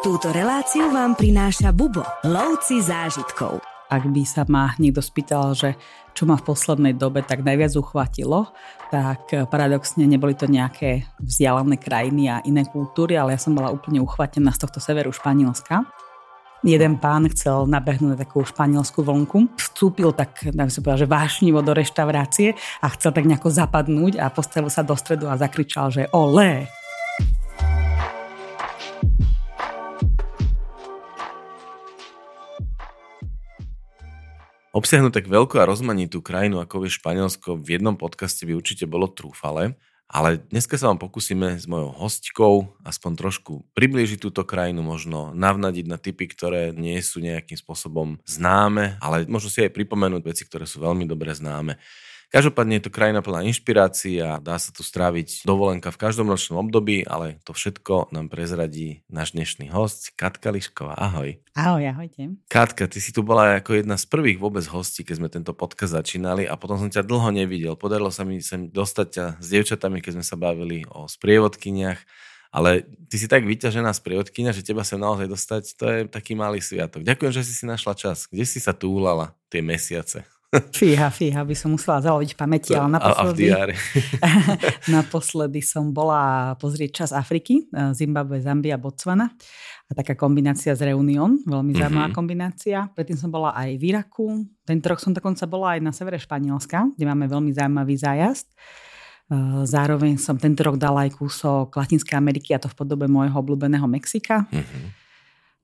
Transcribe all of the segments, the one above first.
Túto reláciu vám prináša Bubo, lovci zážitkov. Ak by sa ma niekto spýtal, že čo ma v poslednej dobe tak najviac uchvatilo, tak paradoxne neboli to nejaké vzdialené krajiny a iné kultúry, ale ja som bola úplne uchvatená z tohto severu Španielska. Jeden pán chcel nabehnúť na takú španielskú vlnku, vstúpil tak, dám si povedal, že vášnivo do reštaurácie a chcel tak nejako zapadnúť a postavil sa do stredu a zakričal, že ole, Obsiahnuť tak veľkú a rozmanitú krajinu, ako je Španielsko, v jednom podcaste by určite bolo trúfale, ale dneska sa vám pokúsime s mojou hostkou aspoň trošku priblížiť túto krajinu, možno navnadiť na typy, ktoré nie sú nejakým spôsobom známe, ale možno si aj pripomenúť veci, ktoré sú veľmi dobre známe. Každopádne je to krajina plná inšpirácií a dá sa tu stráviť dovolenka v každom ročnom období, ale to všetko nám prezradí náš dnešný host, Katka Lišková. Ahoj. Ahoj, ahojte. Katka, ty si tu bola ako jedna z prvých vôbec hostí, keď sme tento podcast začínali a potom som ťa dlho nevidel. Podarilo sa mi sem dostať ťa s dievčatami, keď sme sa bavili o sprievodkyniach ale ty si tak vyťažená sprievodkynia, že teba sa naozaj dostať, to je taký malý sviatok. Ďakujem, že si si našla čas. Kde si sa túlala tie mesiace? Fíha, fíha, by som musela zaloviť pamäti, ale naposledy, a, naposledy som bola pozrieť čas Afriky, eh, Zimbabwe, Zambia, Botswana a taká kombinácia z Reunion, veľmi mm-hmm. zaujímavá kombinácia. Predtým som bola aj v Iraku, tento rok som dokonca bola aj na severe Španielska, kde máme veľmi zaujímavý zájazd. Eh, zároveň som tento rok dala aj kúsok Latinskej Ameriky a to v podobe môjho obľúbeného Mexika. Mm-hmm.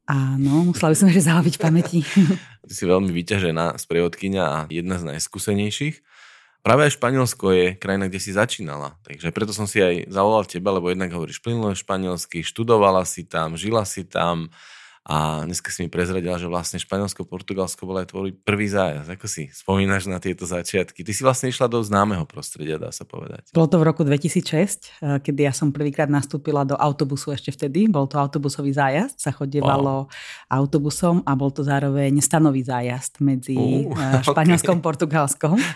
Áno, musela by som ešte zaloviť pamäti. Ty si veľmi vyťažená sprievodkynia a jedna z najskúsenejších. Práve aj Španielsko je krajina, kde si začínala. Takže preto som si aj zavolal teba, lebo jednak hovoríš plynule španielsky, študovala si tam, žila si tam, a dneska si mi prezradila, že vlastne Španielsko, Portugalsko bol aj tvoj prvý zájazd. Ako si spomínaš na tieto začiatky? Ty si vlastne išla do známeho prostredia, dá sa povedať. Bolo to v roku 2006, eh, kedy ja som prvýkrát nastúpila do autobusu ešte vtedy. Bol to autobusový zájazd, sa chodievalo wow. autobusom a bol to zároveň stanový zájazd medzi uh, Španielskom a okay. Portugalskom.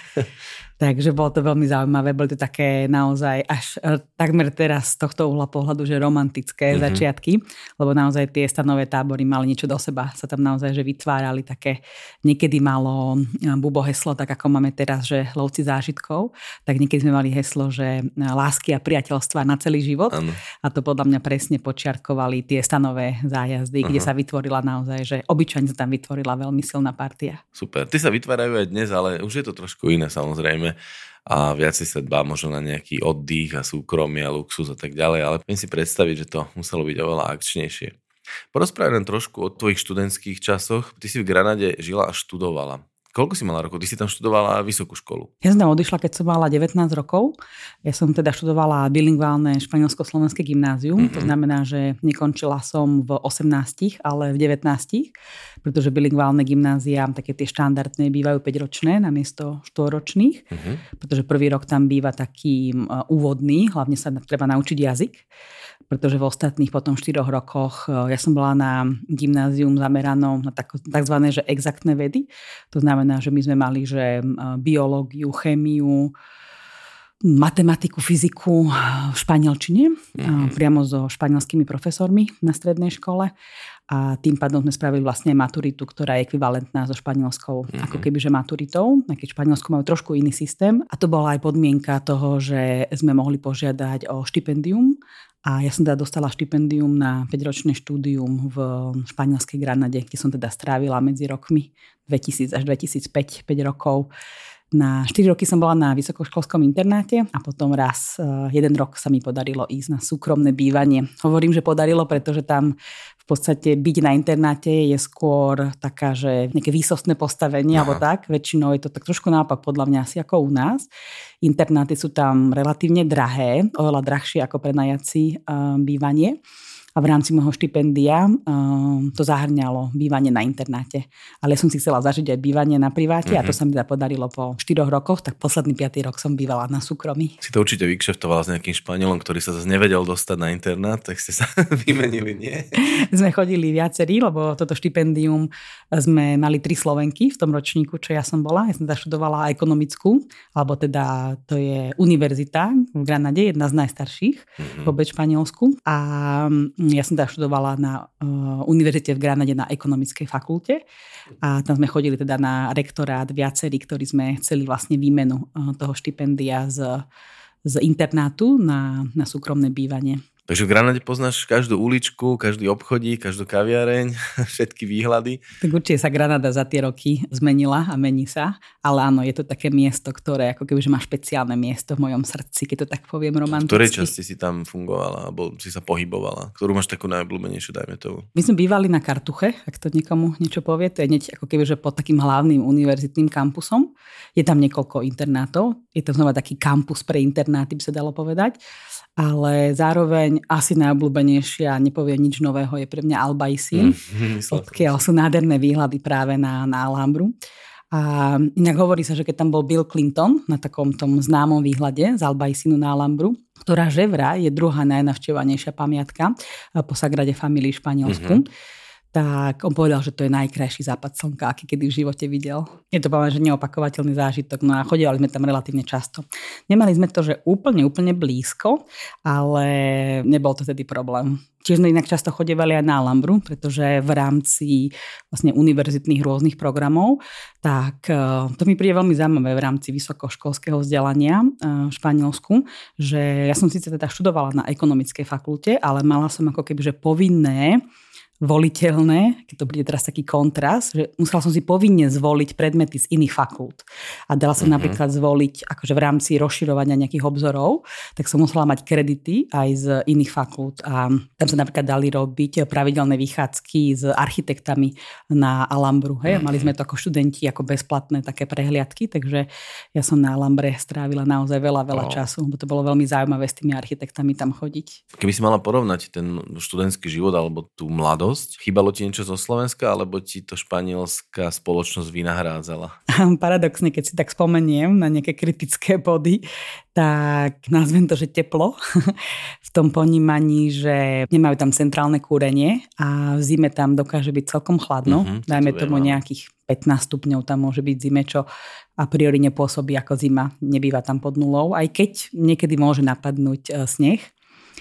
Takže bolo to veľmi zaujímavé, boli to také naozaj až e, takmer teraz z tohto uhla pohľadu, že romantické mm-hmm. začiatky, lebo naozaj tie stanové tábory mali niečo do seba, sa tam naozaj že vytvárali také, niekedy malo e, bubo heslo, tak ako máme teraz, že lovci zážitkov, tak niekedy sme mali heslo, že e, lásky a priateľstva na celý život ano. a to podľa mňa presne počiarkovali tie stanové zájazdy, uh-huh. kde sa vytvorila naozaj, že obyčajne sa tam vytvorila veľmi silná partia. Super, ty sa vytvárajú aj dnes, ale už je to trošku iné samozrejme a viacej sa dbá možno na nejaký oddych a súkromie a luxus a tak ďalej, ale viem si predstaviť, že to muselo byť oveľa akčnejšie. Porozprávaj nám trošku o tvojich študentských časoch. Ty si v Granade žila a študovala. Koľko si mala rokov? Ty si tam študovala vysokú školu. Ja som odišla, keď som mala 19 rokov. Ja som teda študovala bilingválne španielsko-slovenské gymnázium. Mm-hmm. To znamená, že nekončila som v 18, ale v 19, pretože bilingválne gymnázia, také tie štandardné, bývajú 5-ročné namiesto 4-ročných. Mm-hmm. Pretože prvý rok tam býva taký úvodný, hlavne sa treba naučiť jazyk pretože v ostatných potom 4 rokoch ja som bola na gymnázium zameranom na tzv. že exaktné vedy. To znamená, že my sme mali že biológiu, chémiu, matematiku, fyziku v španielčine, mm-hmm. priamo so španielskými profesormi na strednej škole a tým pádom sme spravili vlastne maturitu, ktorá je ekvivalentná so španielskou, mm-hmm. ako keby že maturitou, aj keď Španielsku majú trošku iný systém. A to bola aj podmienka toho, že sme mohli požiadať o štipendium a ja som teda dostala štipendium na 5-ročné štúdium v španielskej Granade, kde som teda strávila medzi rokmi 2000 až 2005, 5 rokov. Na 4 roky som bola na vysokoškolskom internáte a potom raz, eh, jeden rok sa mi podarilo ísť na súkromné bývanie. Hovorím, že podarilo, pretože tam podstate byť na internáte je skôr taká, že nejaké výsostné postavenie Aha. alebo tak. Väčšinou je to tak trošku nápak podľa mňa asi ako u nás. Internáty sú tam relatívne drahé, oveľa drahšie ako prenajací um, bývanie v rámci môjho štipendia um, to zahrňalo bývanie na internáte. Ale ja som si chcela zažiť aj bývanie na priváte mm-hmm. a to mhm. sa mi teda podarilo po 4 rokoch, tak posledný 5. rok som bývala na súkromí. Si to určite vykšeftovala s nejakým Španielom, ktorý sa zase nevedel dostať na internát, tak ste sa vymenili, nie? sme chodili viacerí, lebo toto štipendium sme mali tri Slovenky v tom ročníku, čo ja som bola. Ja som zaštudovala ekonomickú, alebo teda to je univerzita v Granade, jedna z najstarších mm-hmm. v Španielsku. A Ja som teda študovala na uh, univerzite v Granade na ekonomickej fakulte a tam sme chodili teda na rektorát viacerí, ktorí sme chceli vlastne výmenu uh, toho štipendia z, z internátu na, na súkromné bývanie. Takže v Granade poznáš každú uličku, každý obchodík, každú kaviareň, všetky výhľady. Tak určite sa Granada za tie roky zmenila a mení sa, ale áno, je to také miesto, ktoré ako keby, má špeciálne miesto v mojom srdci, keď to tak poviem romanticky. V ktorej časti si tam fungovala, alebo si sa pohybovala? Ktorú máš takú najobľúbenejšiu, dajme to? My sme bývali na Kartuche, ak to niekomu niečo povie, to je nieť ako keby, že pod takým hlavným univerzitným kampusom. Je tam niekoľko internátov, je tam znova taký kampus pre internáty, by sa dalo povedať ale zároveň asi najobľúbenejšia, nepovie nič nového, je pre mňa Albaisin, mm, odkiaľ sú nádherné výhľady práve na, na Alhambru. A inak hovorí sa, že keď tam bol Bill Clinton na takom tom známom výhľade z Albaisinu na Alhambru, ktorá že vraj je druhá najnavštevovanejšia pamiatka po Sagrade Family v Španielsku, mm-hmm tak on povedal, že to je najkrajší západ slnka, aký kedy v živote videl. Je to povedal, že neopakovateľný zážitok, no a chodili sme tam relatívne často. Nemali sme to, že úplne, úplne blízko, ale nebol to tedy problém. Čiže sme inak často chodevali aj na Alhambru, pretože v rámci vlastne univerzitných rôznych programov, tak e, to mi príde veľmi zaujímavé v rámci vysokoškolského vzdelania e, v Španielsku, že ja som síce teda študovala na ekonomickej fakulte, ale mala som ako keby, povinné voliteľné, keď to bude teraz taký kontrast, že musela som si povinne zvoliť predmety z iných fakult. A dala som mm-hmm. napríklad zvoliť, akože v rámci rozširovania nejakých obzorov, tak som musela mať kredity aj z iných fakult. A tam sa napríklad dali robiť pravidelné vychádzky s architektami na Alhambru. Hej? Mm-hmm. Mali sme to ako študenti ako bezplatné také prehliadky, takže ja som na Alhambre strávila naozaj veľa, veľa oh. času, bo to bolo veľmi zaujímavé s tými architektami tam chodiť. Keby si mala porovnať ten študentský život alebo tú mladosť, dosť? Chýbalo ti niečo zo Slovenska, alebo ti to španielská spoločnosť vynahrádzala? Paradoxne, keď si tak spomeniem na nejaké kritické body, tak nazvem to, že teplo. v tom ponímaní, že nemajú tam centrálne kúrenie a v zime tam dokáže byť celkom chladno. Mm-hmm, Dajme to tomu nejakých 15 stupňov tam môže byť zime, čo a priori nepôsobí ako zima. Nebýva tam pod nulou, aj keď niekedy môže napadnúť e, sneh.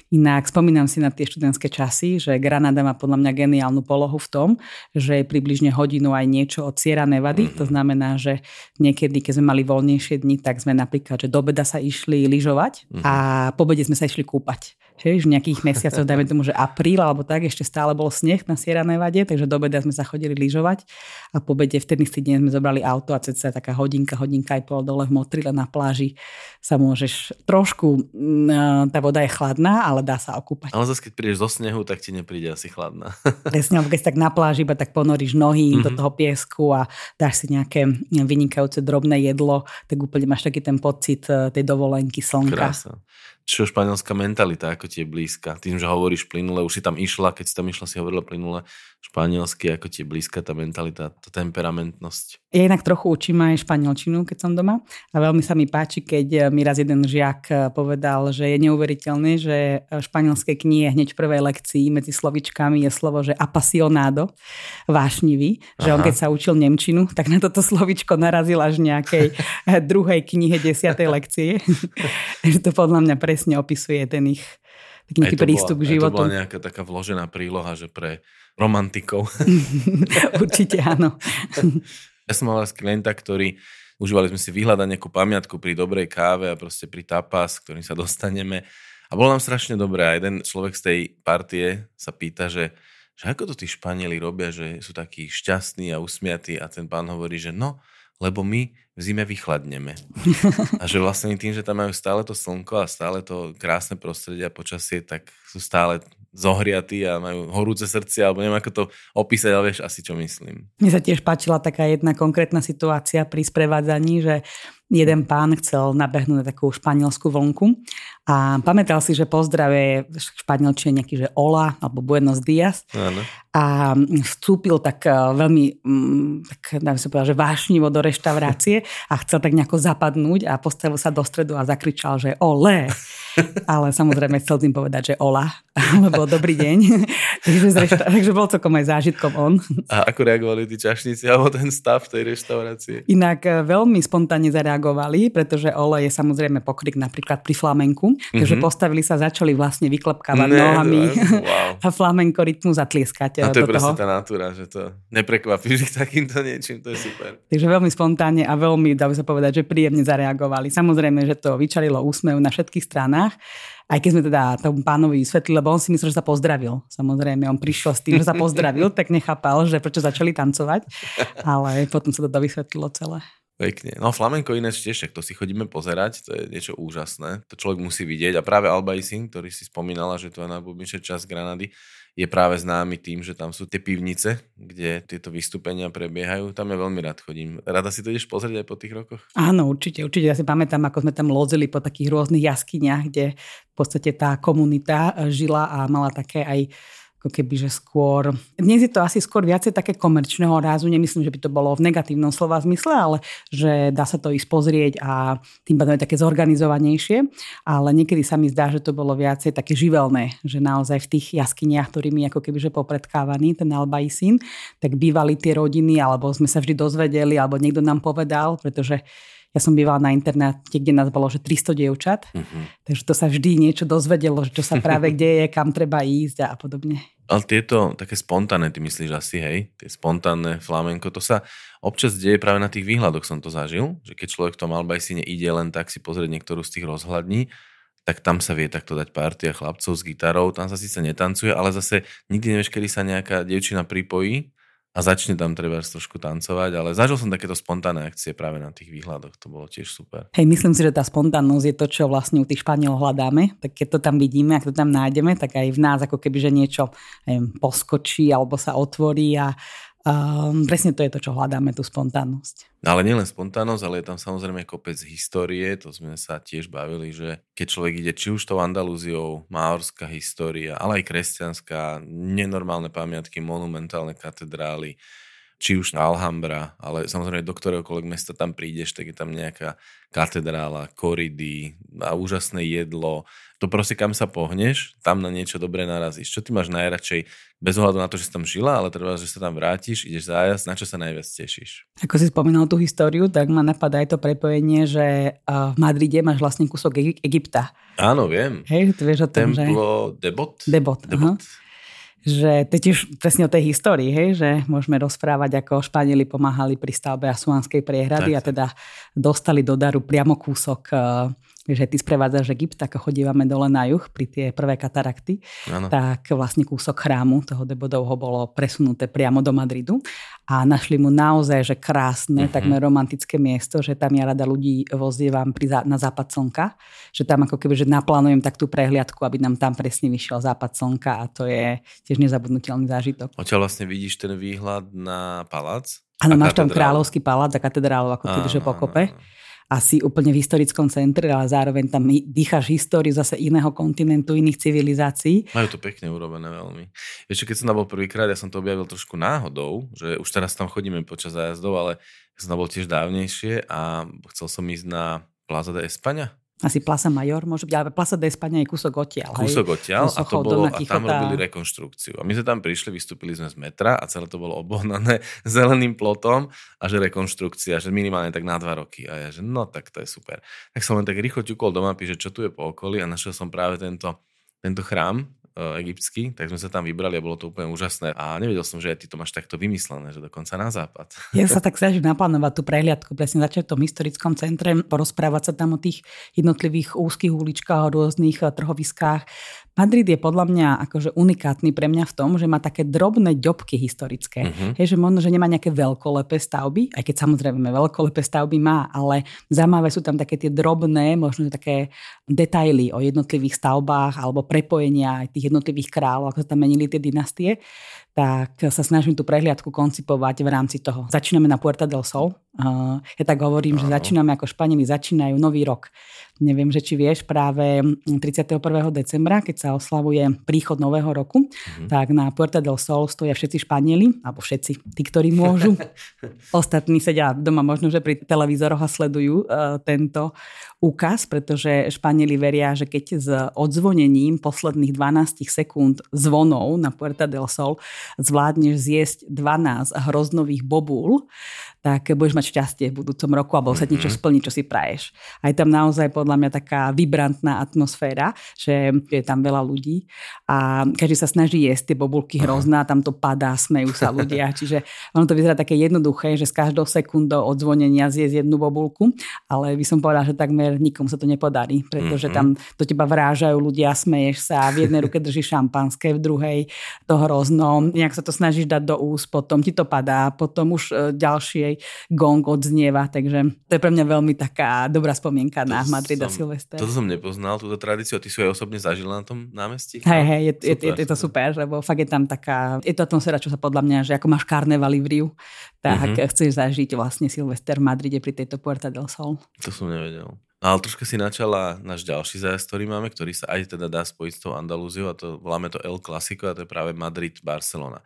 Inak spomínam si na tie študentské časy, že Granada má podľa mňa geniálnu polohu v tom, že je približne hodinu aj niečo od Sierra Nevady. To znamená, že niekedy, keď sme mali voľnejšie dni, tak sme napríklad, že do beda sa išli lyžovať mm-hmm. a po bede sme sa išli kúpať. Čiže v nejakých mesiacoch, dajme tomu, že apríl alebo tak, ešte stále bol sneh na Sierra Nevade, takže do beda sme sa chodili lyžovať a po bede v ten istý deň sme zobrali auto a ceca taká hodinka, hodinka aj pol dole v Motrile na pláži sa môžeš trošku, mm, tá voda je chladná, ale dá sa okúpať. Ale zase, keď prídeš zo snehu, tak ti nepríde asi chladná. Presne, keď si tak na pláži iba tak ponoríš nohy mm-hmm. do toho piesku a dáš si nejaké vynikajúce drobné jedlo, tak úplne máš taký ten pocit eh, tej dovolenky slnka. Krása čo španielská mentalita, ako ti je blízka? Tým, že hovoríš plynule, už si tam išla, keď si tam išla, si hovorila plynule španielsky, ako ti je blízka tá mentalita, tá temperamentnosť. Ja inak trochu učím aj španielčinu, keď som doma a veľmi sa mi páči, keď mi raz jeden žiak eh, povedal, že je neuveriteľné, že španielské knihy hneď v prvej lekcii medzi slovičkami je slovo, že apasionado, vášnivý, že Aha. on keď sa učil Nemčinu, tak na toto slovičko narazil až nejakej druhej knihe desiatej lekcie. to podľa mňa presne opisuje ten ich taký prístup bola, k životu. to bola nejaká taká vložená príloha, že pre romantikov. Určite áno. ja som mal klienta, ktorý užívali sme si vyhľadať nejakú pamiatku pri dobrej káve a proste pri tapas, ktorým sa dostaneme. A bolo nám strašne dobré. A jeden človek z tej partie sa pýta, že, že ako to tí Španieli robia, že sú takí šťastní a usmiatí. A ten pán hovorí, že no, lebo my v zime vychladneme. A že vlastne tým, že tam majú stále to slnko a stále to krásne prostredie a počasie, tak sú stále zohriatí a majú horúce srdcia, alebo neviem ako to opísať, ale vieš asi, čo myslím. Mne sa tiež páčila taká jedna konkrétna situácia pri sprevádzaní, že jeden pán chcel nabehnúť na takú španielskú vlnku a pamätal si, že pozdrave španielčine nejaký, že Ola alebo Buenos Dias Áno. a vstúpil tak e, veľmi, mm, tak dám sa povedať, že vášnivo do reštaurácie a chcel tak nejako zapadnúť a postavil sa do stredu a zakričal, že ole. ale samozrejme chcel tým povedať, že ola, alebo dobrý deň. takže, zrešta- takže bol celkom aj zážitkom on. A ako reagovali tí čašníci alebo ten stav tej reštaurácie? Inak e, veľmi spontánne zareagovali, pretože Ole je samozrejme pokrik napríklad pri flamenku, takže mm-hmm. postavili sa, začali vlastne vyklepkávať ne, nohami wow. a flamenko rytmu zatlieskať. A to je presne tá natúra, že to neprekvapíš takýmto niečím, to je super. Takže veľmi spontánne a veľmi, dá sa povedať, že príjemne zareagovali. Samozrejme, že to vyčarilo úsmev na všetkých stranách. Aj keď sme teda tomu pánovi vysvetlili, lebo on si myslel, že sa pozdravil. Samozrejme, on prišiel s tým, že sa pozdravil, tak nechápal, že prečo začali tancovať. Ale potom sa to vysvetlilo celé. Pekne. No flamenko iné tiež, to si chodíme pozerať, to je niečo úžasné. To človek musí vidieť. A práve Alba Ising, ktorý si spomínala, že to je najblúbnejšia časť Granady, je práve známy tým, že tam sú tie pivnice, kde tieto vystúpenia prebiehajú. Tam ja veľmi rád chodím. Rada si to ideš pozrieť aj po tých rokoch? Áno, určite. Určite. Ja si pamätám, ako sme tam lozili po takých rôznych jaskyniach, kde v podstate tá komunita žila a mala také aj ako keby, že skôr... Dnes je to asi skôr viacej také komerčného rázu, nemyslím, že by to bolo v negatívnom slova zmysle, ale že dá sa to ísť pozrieť a tým pádom je také zorganizovanejšie, ale niekedy sa mi zdá, že to bolo viacej také živelné, že naozaj v tých jaskyniach, ktorými ako keby, že popredkávaný ten Albajsín, tak bývali tie rodiny, alebo sme sa vždy dozvedeli, alebo niekto nám povedal, pretože ja som bývala na internáte, kde nás bolo, že 300 dievčat, uh-huh. takže to sa vždy niečo dozvedelo, že čo sa práve deje, kam treba ísť a podobne. Ale tieto také spontánne, ty myslíš asi, hej, tie spontánne flamenko, to sa občas deje práve na tých výhľadoch som to zažil, že keď človek v tom Albajsine ide len tak si pozrieť niektorú z tých rozhľadní, tak tam sa vie takto dať partia chlapcov s gitarou, tam sa síce netancuje, ale zase nikdy nevieš, kedy sa nejaká dievčina pripojí a začne tam treba trošku tancovať, ale zažil som takéto spontánne akcie práve na tých výhľadoch, to bolo tiež super. Hej, myslím si, že tá spontánnosť je to, čo vlastne u tých Španielov hľadáme, tak keď to tam vidíme, ak to tam nájdeme, tak aj v nás ako keby, že niečo neviem, poskočí alebo sa otvorí a Um, presne to je to, čo hľadáme, tú spontánnosť. No ale nielen spontánnosť, ale je tam samozrejme kopec histórie, to sme sa tiež bavili, že keď človek ide či už tou Andalúziou, máorská história, ale aj kresťanská, nenormálne pamiatky, monumentálne katedrály, či už Alhambra, ale samozrejme do ktoréhokoľvek mesta tam prídeš, tak je tam nejaká katedrála, koridy a úžasné jedlo. To proste kam sa pohneš, tam na niečo dobré narazíš. Čo ty máš najradšej, bez ohľadu na to, že si tam žila, ale treba, že sa tam vrátiš, ideš zájazd, na čo sa najviac tešíš? Ako si spomínal tú históriu, tak ma napadá aj to prepojenie, že v Madride máš vlastne kúsok Egypta. Áno, viem. Hej, ty vieš o tom, Templo že... Debot? Debot, Debot. Aha že to je tiež presne o tej histórii, hej, že môžeme rozprávať, ako Španieli pomáhali pri stavbe Asuanskej priehrady tak. a teda dostali do daru priamo kúsok že ty sprevádzaš Egypt, ako chodívame dole na juh pri tie prvé katarakty, ano. tak vlastne kúsok chrámu toho Debodovho bolo presunuté priamo do Madridu a našli mu naozaj, že krásne, uh-huh. takmer romantické miesto, že tam ja rada ľudí vozievam pri, na západ slnka, že tam ako keby, že naplánujem tak tú prehliadku, aby nám tam presne vyšiel západ slnka a to je tiež nezabudnutelný zážitok. Odtiaľ vlastne vidíš ten výhľad na palác? Áno, máš tam kráľovský palác a katedrálu ako keby, že pokope asi úplne v historickom centre, ale zároveň tam dýcháš históriu zase iného kontinentu, iných civilizácií. Majú to pekne urobené veľmi. Ešte keď som tam bol prvýkrát, ja som to objavil trošku náhodou, že už teraz tam chodíme počas zájazdov, ale som tam bol tiež dávnejšie a chcel som ísť na Plaza de España asi Plaza Major, môže byť, ale Plaza de España je kúsok odtiaľ. Kúsok odtiaľ a, to bolo, a tam robili rekonštrukciu. A my sme tam prišli, vystúpili sme z metra a celé to bolo obohnané zeleným plotom a že rekonštrukcia, že minimálne tak na dva roky. A ja, že no tak to je super. Tak som len tak rýchlo ťukol do mapy, že čo tu je po okolí a našiel som práve tento, tento chrám, egyptský, tak sme sa tam vybrali a bolo to úplne úžasné. A nevedel som, že aj ty to máš takto vymyslené, že dokonca na západ. Ja sa tak snažím naplánovať tú prehliadku, presne začať v tom historickom centre, porozprávať sa tam o tých jednotlivých úzkých uličkách, o rôznych e, trhoviskách, Madrid je podľa mňa akože unikátny pre mňa v tom, že má také drobné ďobky historické. Uh-huh. Hej, že možno, že nemá nejaké veľkolepé stavby, aj keď samozrejme veľkolepé stavby má, ale zaujímavé sú tam také tie drobné, možno také detaily o jednotlivých stavbách alebo prepojenia aj tých jednotlivých kráľov, ako sa tam menili tie dynastie tak sa snažím tú prehliadku koncipovať v rámci toho. Začíname na Puerta del Sol. Ja tak hovorím, že začíname ako Španieli začínajú nový rok Neviem, že či vieš, práve 31. decembra, keď sa oslavuje príchod Nového roku, mm-hmm. tak na Puerta del Sol stoja všetci Španieli, alebo všetci, tí, ktorí môžu. Ostatní sedia doma možno, že pri televízoroch a sledujú uh, tento úkaz, pretože Španieli veria, že keď s odzvonením posledných 12 sekúnd zvonov na Puerta del Sol zvládneš zjesť 12 hroznových bobúl, tak budeš mať šťastie v budúcom roku alebo sa niečo mhm. splní, čo si praješ. A je tam naozaj podľa mňa taká vibrantná atmosféra, že je tam veľa ľudí a každý sa snaží jesť tie bobulky hrozná, tam to padá, smejú sa ľudia. Čiže ono to vyzerá také jednoduché, že z každou sekundou odzvonenia zjesť jednu bobulku, ale by som povedala, že takmer nikomu sa to nepodarí, pretože mm-hmm. tam do teba vrážajú ľudia, smeješ sa, v jednej ruke držíš šampanské, v druhej to hrozno, nejak sa to snažíš dať do úst, potom ti to padá, potom už e, ďalšie jej gong odznieva, takže to je pre mňa veľmi taká dobrá spomienka to na Madrid a Silvester. Toto som nepoznal, túto tradíciu, a ty si aj osobne zažil na tom námestí? Hej, hej, je, je, je, je, to super, lebo fakt je tam taká, je to atmosféra, čo sa podľa mňa, že ako máš karnevali v Riu, tak mm-hmm. chceš zažiť vlastne Silvester v Madride pri tejto Puerta del Sol. To som nevedel. No, ale troška si načala náš ďalší zájazd, ktorý máme, ktorý sa aj teda dá spojiť s tou Andalúziou a to voláme to El Clasico a to je práve Madrid-Barcelona.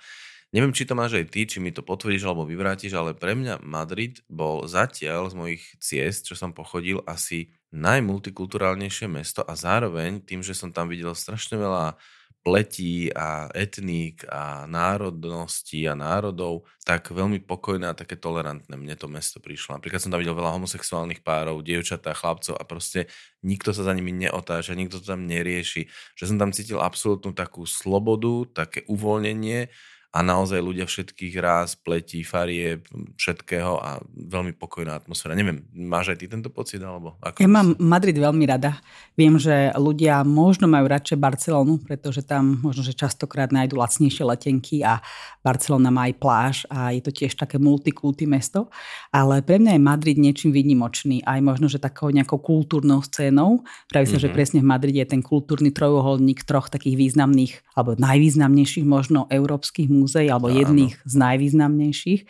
Neviem, či to máš aj ty, či mi to potvrdíš alebo vyvrátiš, ale pre mňa Madrid bol zatiaľ z mojich ciest, čo som pochodil, asi najmultikulturálnejšie mesto a zároveň tým, že som tam videl strašne veľa pletí a etník a národností a národov, tak veľmi pokojné a také tolerantné mne to mesto prišlo. Napríklad som tam videl veľa homosexuálnych párov, dievčatá, chlapcov a proste nikto sa za nimi neotáča, nikto to tam nerieši. Že som tam cítil absolútnu takú slobodu, také uvoľnenie a naozaj ľudia všetkých ráz, pletí, farie, všetkého a veľmi pokojná atmosféra. Neviem, máš aj ty tento pocit? Alebo ako ja mám Madrid veľmi rada. Viem, že ľudia možno majú radšej Barcelonu, pretože tam možno, že častokrát nájdu lacnejšie letenky a Barcelona má aj pláž a je to tiež také multikulty mesto. Ale pre mňa je Madrid niečím výnimočný, aj možno, že takou nejakou kultúrnou scénou. Praví sa, mm-hmm. že mhm. presne v Madride je ten kultúrny trojuholník troch takých významných, alebo najvýznamnejších možno európskych múzeí alebo Áno. jedných z najvýznamnejších.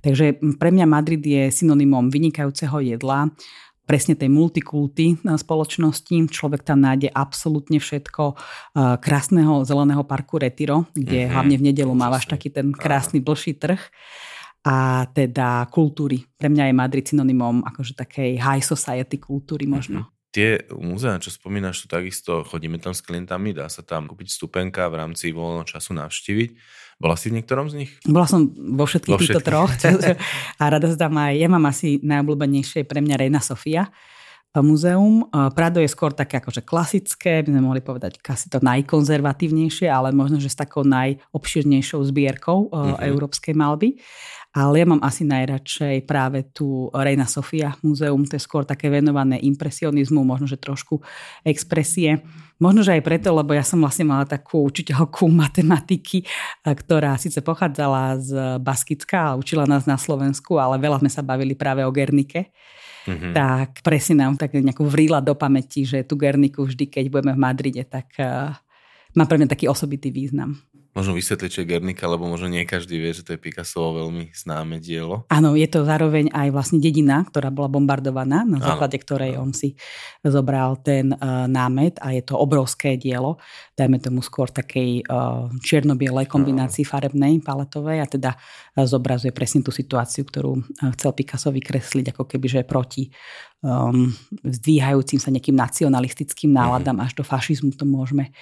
Takže pre mňa Madrid je synonymom vynikajúceho jedla, presne tej multikulty na spoločnosti. Človek tam nájde absolútne všetko krásneho zeleného parku Retiro, kde mm-hmm. hlavne v nedelu mávaš taký ten krásny dlhší trh a teda kultúry. Pre mňa je Madrid synonymom akože takej high society kultúry možno. Mm-hmm. Tie múzea, čo spomínaš, to takisto chodíme tam s klientami, dá sa tam kúpiť stupenka v rámci voľného času navštíviť. Bola si v niektorom z nich? Bola som vo všetkých, vo všetkých. týchto troch. a rada sa tam aj, ja mám asi najobľúbenejšie pre mňa Reina Sofia muzeum. Prado je skôr také akože klasické, by sme mohli povedať asi to najkonzervatívnejšie, ale možno, že s takou najobširnejšou zbierkou uh-huh. európskej malby. Ale ja mám asi najradšej práve tu Reina Sofia muzeum, to je skôr také venované impresionizmu, možno, že trošku expresie. Možno, že aj preto, lebo ja som vlastne mala takú učiteľku matematiky, ktorá síce pochádzala z Baskicka a učila nás na Slovensku, ale veľa sme sa bavili práve o Gernike. Mm-hmm. tak presne nám tak nejako vrýla do pamäti, že tú Gerniku vždy, keď budeme v Madride, tak uh, má pre mňa taký osobitý význam možno vysvetliť, čo je Gernika, lebo možno nie každý vie, že to je Picasso veľmi známe dielo. Áno, je to zároveň aj vlastne dedina, ktorá bola bombardovaná, na základe Áno. ktorej on si zobral ten uh, námet a je to obrovské dielo, dajme tomu skôr takej uh, čierno-bielej kombinácii Áno. farebnej, paletovej a teda uh, zobrazuje presne tú situáciu, ktorú uh, chcel Picasso vykresliť, ako keby, že proti um, zdvíhajúcim sa nejakým nacionalistickým náladám mm. až do fašizmu to môžeme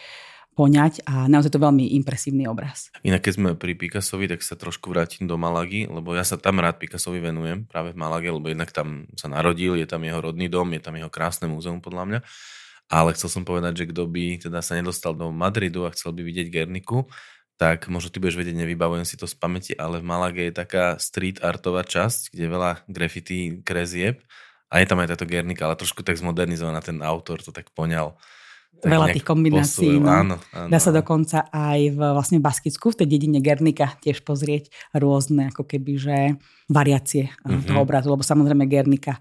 poňať a naozaj to veľmi impresívny obraz. Inak keď sme pri Picassovi, tak sa trošku vrátim do Malagy, lebo ja sa tam rád Picassovi venujem, práve v Malage, lebo jednak tam sa narodil, je tam jeho rodný dom, je tam jeho krásne múzeum podľa mňa. Ale chcel som povedať, že kto by teda sa nedostal do Madridu a chcel by vidieť Gerniku, tak možno ty budeš vedieť, nevybavujem si to z pamäti, ale v Malage je taká street artová časť, kde je veľa graffiti krezieb a je tam aj táto Gernika, ale trošku tak zmodernizovaná, ten autor to tak poňal veľa tých kombinácií. no. áno, áno, Dá sa dokonca aj v vlastne Baskicku, v tej dedine Gernika tiež pozrieť rôzne ako keby, že variácie uh-huh. toho obrazu, lebo samozrejme Gernika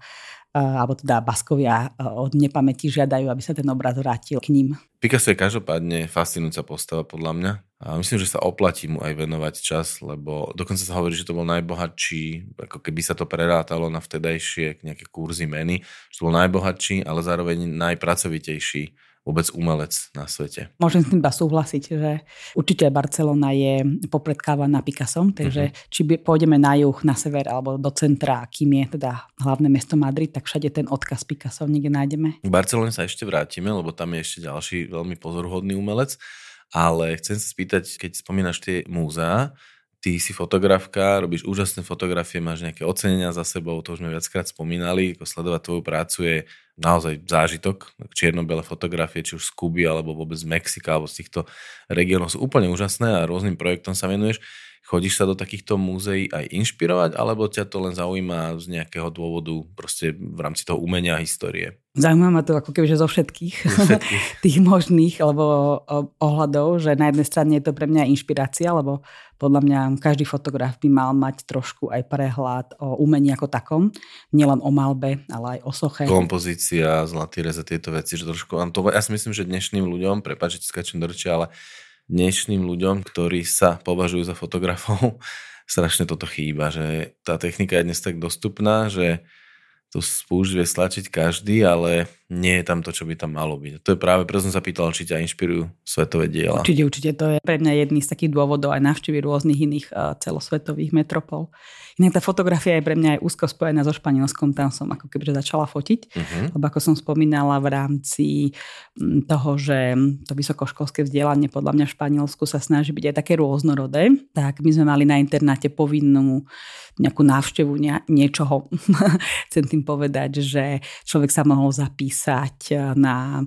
alebo teda Baskovia od nepamäti žiadajú, aby sa ten obraz vrátil k ním. Picasso je každopádne fascinujúca postava podľa mňa. A myslím, že sa oplatí mu aj venovať čas, lebo dokonca sa hovorí, že to bol najbohatší, ako keby sa to prerátalo na vtedajšie nejaké kurzy meny, že to bol najbohatší, ale zároveň najpracovitejší vôbec umelec na svete. Môžem s tým iba súhlasiť, že určite Barcelona je popredkávaná Picassom, takže uh-huh. či pôjdeme na juh, na sever alebo do centra, kým je teda hlavné mesto Madrid, tak všade ten odkaz Picasso niekde nájdeme. V Barcelone sa ešte vrátime, lebo tam je ešte ďalší veľmi pozoruhodný umelec, ale chcem sa spýtať, keď spomínaš tie múzea, ty si fotografka, robíš úžasné fotografie, máš nejaké ocenenia za sebou, to už sme viackrát spomínali, ako sledovať tvoju prácu je naozaj zážitok. Čierno-biele fotografie, či už z Kuby, alebo vôbec z Mexika, alebo z týchto regiónov sú úplne úžasné a rôznym projektom sa venuješ. Chodíš sa do takýchto múzeí aj inšpirovať, alebo ťa to len zaujíma z nejakého dôvodu proste v rámci toho umenia a histórie? Zaujíma ma to ako keby, že zo všetkých, zo všetkých. tých možných alebo ohľadov, že na jednej strane je to pre mňa inšpirácia, lebo podľa mňa každý fotograf by mal mať trošku aj prehľad o umení ako takom, nielen o malbe, ale aj o soche. Kompozícia, zlatý reze, tieto veci, že trošku, to, ja si myslím, že dnešným ľuďom, prepáč, že skačem do reči, ale dnešným ľuďom, ktorí sa považujú za fotografov, strašne toto chýba, že tá technika je dnes tak dostupná, že tu spúšť vie stlačiť každý, ale nie je tam to, čo by tam malo byť. To je práve, preto som sa pýtal, či ťa inšpirujú svetové diela. Určite, určite. To je pre mňa jedný z takých dôvodov aj navštívy rôznych iných uh, celosvetových metropol. Inak tá fotografia je pre mňa aj úzko spojená so Španielskom. Tam som ako keby začala fotiť. Uh-huh. Lebo ako som spomínala v rámci toho, že to vysokoškolské vzdelanie podľa mňa v Španielsku sa snaží byť aj také rôznorodé, tak my sme mali na internáte povinnú nejakú návštevu niečoho. Chcem tým povedať, že človek sa mohol zapísať na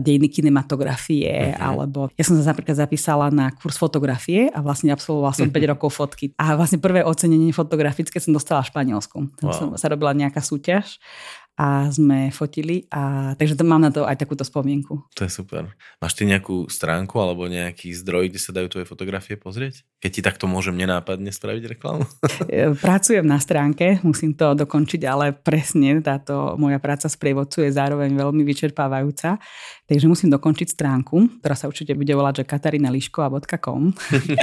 dejiny kinematografie, uh-huh. alebo ja som sa napríklad zapísala na kurz fotografie a vlastne absolvovala som 5 rokov fotky. A vlastne prvé ocenenie fotografické som dostala v Španielsku. Tam wow. som sa robila nejaká súťaž a sme fotili a takže to mám na to aj takúto spomienku. To je super. Máš ty nejakú stránku alebo nejaký zdroj, kde sa dajú tvoje fotografie pozrieť? Keď ti takto môžem nenápadne spraviť reklamu? E, pracujem na stránke, musím to dokončiť, ale presne táto moja práca s prievodcu je zároveň veľmi vyčerpávajúca. Takže musím dokončiť stránku, ktorá sa určite bude volať, že katarinališkova.com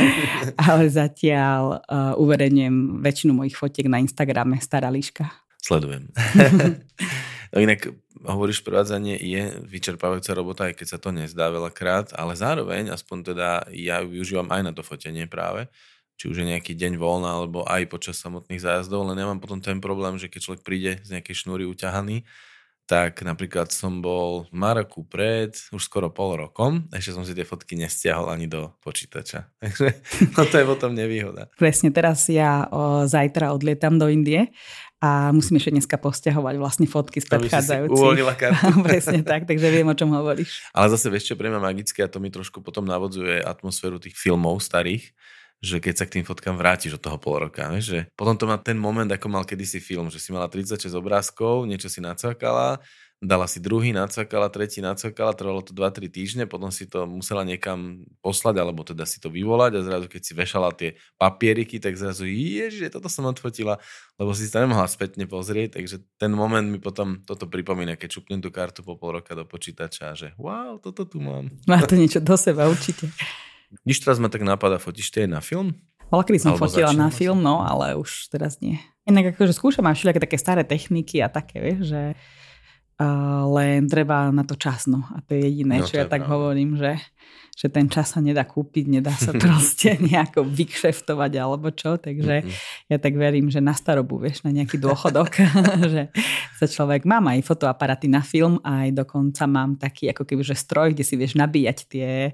ale zatiaľ uh, uverejňujem väčšinu mojich fotiek na Instagrame Stará Liška. Sledujem. no inak hovoríš, prevádzanie je vyčerpávajúca robota, aj keď sa to nezdá veľakrát, ale zároveň, aspoň teda ja ju využívam aj na to fotenie práve, či už je nejaký deň voľna, alebo aj počas samotných zájazdov, len ja mám potom ten problém, že keď človek príde z nejakej šnúry uťahaný, tak napríklad som bol v Maroku pred už skoro pol rokom, ešte som si tie fotky nestiahol ani do počítača. Takže no to je potom nevýhoda. Presne, teraz ja o, zajtra odlietam do Indie a musím ešte dneska posťahovať vlastne fotky z predchádzajúcich. uvoľnila kartu. Presne tak, takže viem, o čom hovoríš. Ale zase vieš, čo pre mňa magické a to mi trošku potom navodzuje atmosféru tých filmov starých, že keď sa k tým fotkám vrátiš od toho pol roka, vieš, že potom to má ten moment, ako mal kedysi film, že si mala 36 obrázkov, niečo si nacvakala, dala si druhý, nacvakala, tretí nacvakala, trvalo to 2-3 týždne, potom si to musela niekam poslať, alebo teda si to vyvolať a zrazu keď si vešala tie papieriky, tak zrazu ježiš, toto som odfotila, lebo si to nemohla spätne pozrieť, takže ten moment mi potom toto pripomína, keď čupnem tú kartu po pol roka do počítača, že wow, toto tu mám. Má to niečo do seba určite. Když teraz ma tak napadá, fotíš ty aj na film? Ale kedy som Alebo fotila na film, no, ale už teraz nie. Inak akože skúšam aj všelijaké také staré techniky a také, vieš, že len treba na to čas, no. A to je jediné, no, čo ja tak hovorím, že že ten čas sa nedá kúpiť, nedá sa proste nejako vykšeftovať alebo čo, takže mm-hmm. ja tak verím, že na starobu, vieš, na nejaký dôchodok, že sa človek, mám aj fotoaparaty na film, aj dokonca mám taký ako keby, že stroj, kde si vieš nabíjať tie,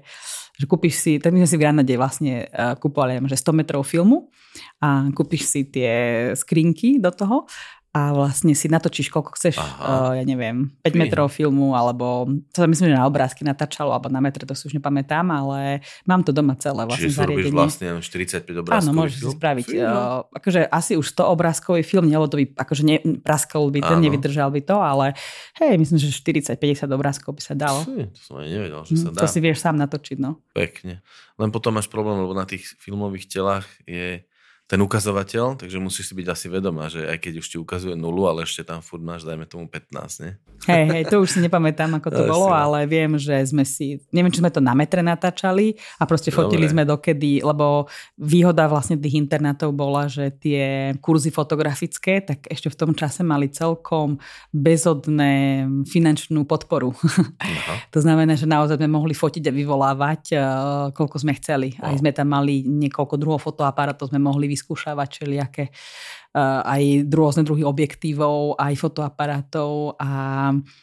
že kúpiš si, tak my sme si v Granade vlastne uh, kúpovali, že 100 metrov filmu a kúpiš si tie skrinky do toho a vlastne si natočíš, koľko chceš, uh, ja neviem, 5 Fíha. metrov filmu, alebo to sa myslím, že na obrázky natáčalo, alebo na metre, to si už nepamätám, ale mám to doma celé vlastne Čiže zariadenie. vlastne 45 obrázkový Áno, môžeš film? si spraviť. Uh, akože asi už 100 obrázkový film, nebo to by, akože ne, praskol by ten, nevydržal by to, ale hej, myslím, že 40-50 obrázkov by sa dalo. Fí, to som aj nevedel, že sa hm, dá. To si vieš sám natočiť, no. Pekne. Len potom máš problém, lebo na tých filmových telách je ten ukazovateľ, takže musíš si byť asi vedomá, že aj keď už ti ukazuje nulu, ale ešte tam furt máš, dajme tomu 15, nie? Hej, hej, to už si nepamätám, ako to, to bolo, si... ale viem, že sme si, neviem, či sme to na metre natáčali a proste fotili Dobre. sme dokedy, lebo výhoda vlastne tých internátov bola, že tie kurzy fotografické, tak ešte v tom čase mali celkom bezodné finančnú podporu. Aha. to znamená, že naozaj sme mohli fotiť a vyvolávať, eh, koľko sme chceli. Wow. Aj sme tam mali niekoľko druhov fotoaparátov, sme mohli vyskúšavať všelijaké uh, aj rôzne druhy objektívov, aj fotoaparátov a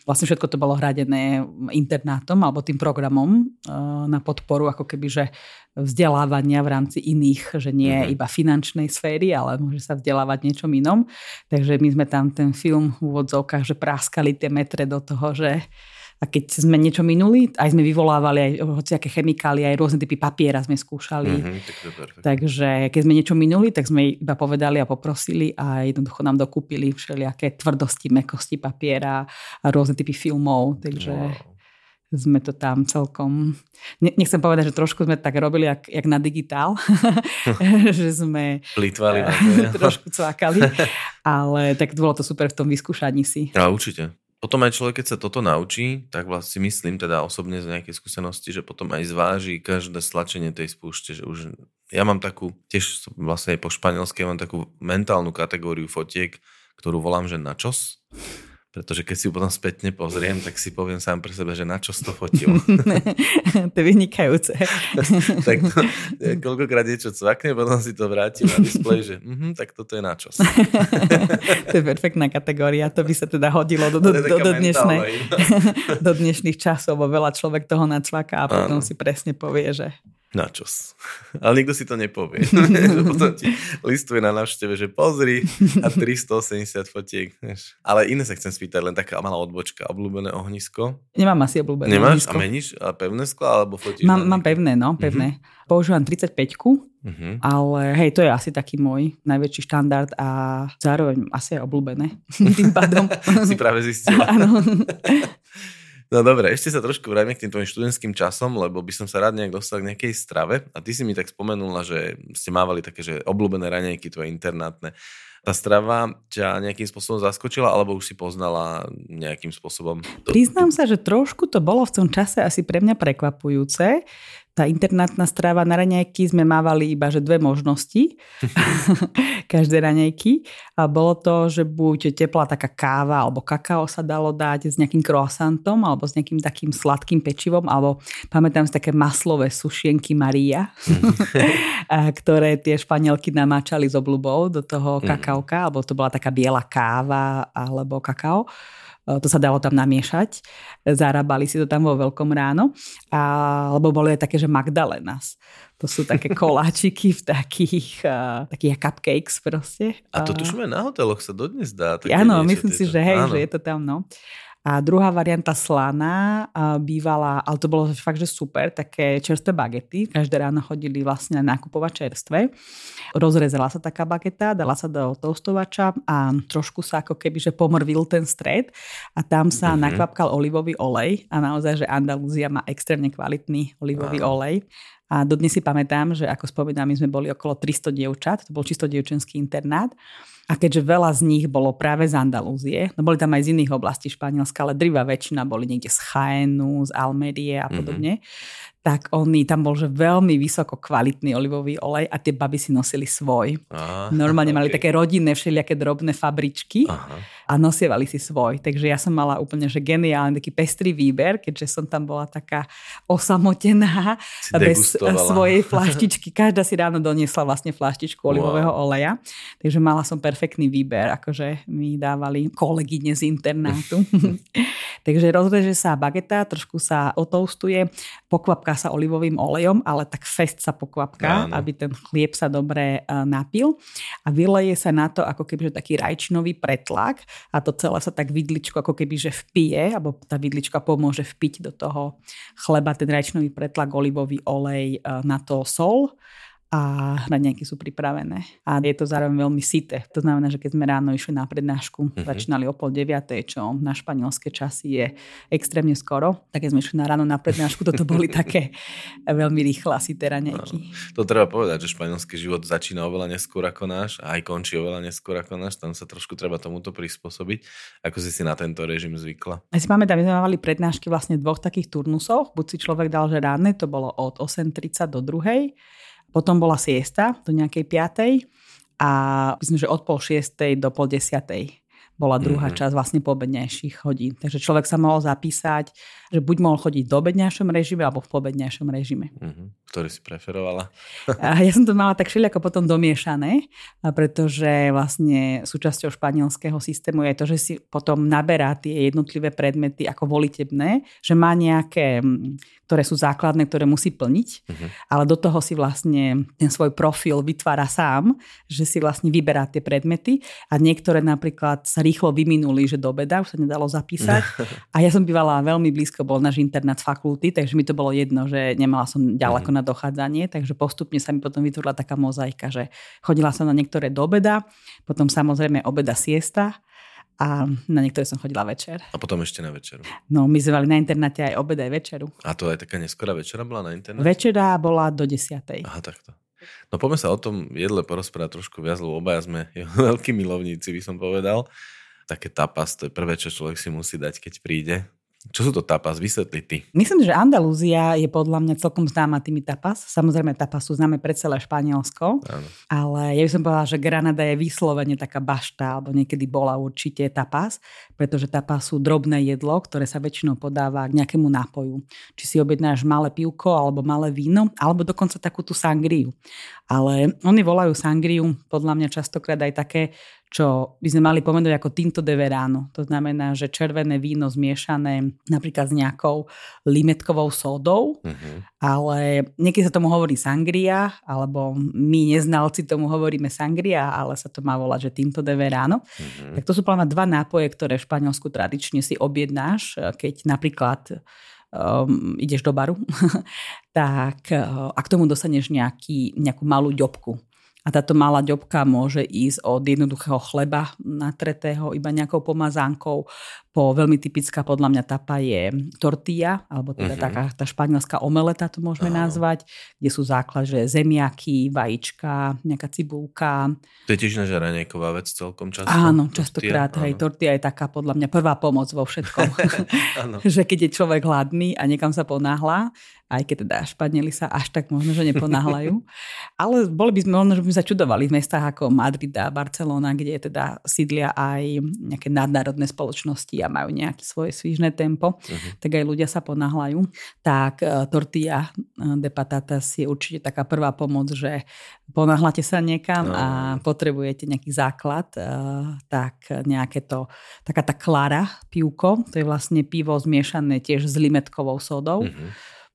vlastne všetko to bolo hradené internátom alebo tým programom uh, na podporu ako keby, že vzdelávania v rámci iných, že nie uh-huh. iba finančnej sféry, ale môže sa vzdelávať niečom inom. Takže my sme tam ten film v úvodzovkách, že práskali tie metre do toho, že a keď sme niečo minuli, aj sme vyvolávali aj hociaké chemikálie, aj rôzne typy papiera sme skúšali. Mm-hmm, tak Takže keď sme niečo minuli, tak sme iba povedali a poprosili a jednoducho nám dokúpili všelijaké tvrdosti, mekosti papiera a rôzne typy filmov. Takže wow sme to tam celkom, nechcem povedať, že trošku sme tak robili, jak, jak na digitál, že sme Plýtvali trošku cvakali, ale tak bolo to super v tom vyskúšaní si. A určite potom aj človek, keď sa toto naučí, tak vlastne myslím teda osobne z nejakej skúsenosti, že potom aj zváži každé stlačenie tej spúšte, že už ja mám takú, tiež vlastne aj po španielsky, mám takú mentálnu kategóriu fotiek, ktorú volám, že načos pretože keď si ju potom spätne pozriem, tak si poviem sám pre sebe, že na čo to fotil. to je vynikajúce. tak to, koľkokrát niečo cvakne, potom si to vrátim na displej, že uh-huh, tak toto je na čo. to je perfektná kategória, to by sa teda hodilo do, do, do, do, dnešnej, do dnešných časov, bo veľa človek toho nacvaká a potom Áno. si presne povie, že na čos. Ale nikto si to nepovie. Potom ti listuje na návšteve, že pozri a 380 fotiek. Ale iné sa chcem spýtať, len taká malá odbočka. Obľúbené ohnisko? Nemám asi obľúbené Nemáš? ohnisko. A meníš? A pevné sklo? Alebo fotíš? Mám, mám pevné, no, pevné. Uh-huh. Používam 35 uh-huh. ale hej, to je asi taký môj najväčší štandard a zároveň asi aj obľúbené. Tým pádom. si práve zistila. Áno. No dobre, ešte sa trošku vráťme k tým tvojim študentským časom, lebo by som sa rád nejak dostal k nejakej strave. A ty si mi tak spomenula, že ste mávali také, že obľúbené raňajky tvoje internátne. Tá strava ťa nejakým spôsobom zaskočila, alebo už si poznala nejakým spôsobom? Priznám sa, že trošku to bolo v tom čase asi pre mňa prekvapujúce, tá internátna strava na raňajky sme mávali iba, že dve možnosti každé raňajky. A bolo to, že buď teplá taká káva alebo kakao sa dalo dať s nejakým croissantom alebo s nejakým takým sladkým pečivom alebo pamätám si také maslové sušienky Maria, ktoré tie španielky namáčali z obľubou do toho mhm. kakaoka, alebo to bola taká biela káva alebo kakao. E, to sa dalo tam namiešať, zarábali si to tam vo veľkom ráno, a, lebo boli aj také, že Magdalenas. To sú také koláčiky v takých, uh, takých cupcakes proste. A to tušíme na hoteloch sa dodnes dá. Áno, myslím si, že hej, áno. že je to tam, no. A druhá varianta slana bývala, ale to bolo fakt, že super, také čerstvé bagety. Každé ráno chodili vlastne nakupovať čerstvé. Rozrezala sa taká bageta, dala sa do toastovača a trošku sa ako keby, že pomrvil ten stred a tam sa mm-hmm. nakvapkal olivový olej a naozaj, že Andalúzia má extrémne kvalitný olivový wow. olej. A dodnes si pamätám, že ako spomínam, my sme boli okolo 300 dievčat, to bol čisto dievčenský internát a keďže veľa z nich bolo práve z Andalúzie, no boli tam aj z iných oblastí Španielska, ale drivá väčšina boli niekde z Chaenu, z Almerie a mhm. podobne, mm-hmm tak oni, tam bol že veľmi vysoko kvalitný olivový olej a tie baby si nosili svoj. Aha, Normálne okay. mali také rodinné všelijaké drobné fabričky Aha. a nosievali si svoj. Takže ja som mala úplne že geniálny taký pestrý výber, keďže som tam bola taká osamotená bez svojej flaštičky. Každá si ráno doniesla vlastne flaštičku olivového wow. oleja. Takže mala som perfektný výber, akože mi dávali kolegyne z internátu. Takže rozreže sa bageta, trošku sa otoustuje, pokvapká sa olivovým olejom, ale tak fest sa pokvapká, Áno. aby ten chlieb sa dobre uh, napil a vyleje sa na to ako keby že taký rajčinový pretlak a to celé sa tak vidličko ako keby že vpije, alebo tá vidlička pomôže vpiť do toho chleba ten rajčinový pretlak, olivový olej, uh, na to sol a raňajky sú pripravené. A je to zároveň veľmi sité. To znamená, že keď sme ráno išli na prednášku, uh-huh. začínali o pol deviatej, čo na španielské časy je extrémne skoro, tak keď sme išli na ráno na prednášku, toto boli také veľmi rýchle sité raňajky. No, to treba povedať, že španielský život začína oveľa neskôr ako náš a aj končí oveľa neskôr ako náš. Tam sa trošku treba tomuto prispôsobiť. Ako si si na tento režim zvykla? Ja si pamätám, my sme mali prednášky vlastne dvoch takých turnusoch. Buď si človek dal, že ránne, to bolo od 8.30 do druhej potom bola siesta do nejakej piatej a myslím, že od pol šiestej do pol desiatej bola druhá mm-hmm. časť vlastne pobednejších hodín. Takže človek sa mohol zapísať, že buď mohol chodiť do obedňajšom režime alebo v pobedňajšom režime. Mm-hmm. Ktorý si preferovala? Ja som to mala tak všelijako potom domiešané, pretože vlastne súčasťou španielského systému je to, že si potom naberá tie jednotlivé predmety ako volitebné, že má nejaké, ktoré sú základné, ktoré musí plniť, mm-hmm. ale do toho si vlastne ten svoj profil vytvára sám, že si vlastne vyberá tie predmety a niektoré napríklad sa rýchlo vyminuli, že do beda už sa nedalo zapísať. A ja som bývala veľmi blízko, bol náš internát fakulty, takže mi to bolo jedno, že nemala som ďaleko mm. na dochádzanie, takže postupne sa mi potom vytvorila taká mozaika, že chodila som na niektoré do beda, potom samozrejme obeda siesta a na niektoré som chodila večer. A potom ešte na večeru. No, my sme mali na internáte aj obed aj večeru. A to aj taká neskorá večera bola na internáte? Večera bola do desiatej. Aha, takto. No poďme sa o tom jedle porozprávať trošku viac, lebo obaja sme veľkí milovníci, by som povedal. Také tapas, to je prvé, čo človek si musí dať, keď príde. Čo sú to tapas? Vysvetli ty. Myslím, že Andalúzia je podľa mňa celkom známa tými tapas. Samozrejme, tapas sú známe pre celé Španielsko. Áno. Ale ja by som povedala, že Granada je vyslovene taká bašta, alebo niekedy bola určite tapas, pretože tapas sú drobné jedlo, ktoré sa väčšinou podáva k nejakému nápoju. Či si objednáš malé pivko, alebo malé víno, alebo dokonca takú tú sangriu. Ale oni volajú sangriu podľa mňa častokrát aj také čo by sme mali pomenovať ako tinto de verano. To znamená, že červené víno zmiešané napríklad s nejakou limetkovou sódou, uh-huh. ale niekedy sa tomu hovorí sangria, alebo my neznalci tomu hovoríme sangria, ale sa to má volať, že tinto de verano. Uh-huh. Tak to sú plná dva nápoje, ktoré v Španielsku tradične si objednáš, keď napríklad um, ideš do baru, tak uh, a k tomu dostaneš nejaký, nejakú malú ďobku a táto malá ďobka môže ísť od jednoduchého chleba natretého iba nejakou pomazánkou po veľmi typická podľa mňa tapa je tortilla, alebo teda uh-huh. taká tá španielská omeleta to môžeme uh-huh. nazvať, kde sú základ, že zemiaky, vajíčka, nejaká cibulka. To je tiež naša raňajková vec celkom často. Áno, častokrát. Hej, tortilla je taká podľa mňa prvá pomoc vo všetkom. že keď je človek hladný a niekam sa ponáhla, aj keď teda Španieli sa až tak možno, že neponáhľajú. Ale boli by sme, možno, že by sa čudovali v mestách ako Madrid a Barcelona, kde teda sídlia aj nejaké nadnárodné spoločnosti a majú nejaké svoje svížne tempo, uh-huh. tak aj ľudia sa ponáhľajú. Tak uh, tortilla e, de patatas je určite taká prvá pomoc, že ponáhľate sa niekam no. a potrebujete nejaký základ, uh, tak nejaké to, taká tá klára pivko, to je vlastne pivo zmiešané tiež s limetkovou sodou. Uh-huh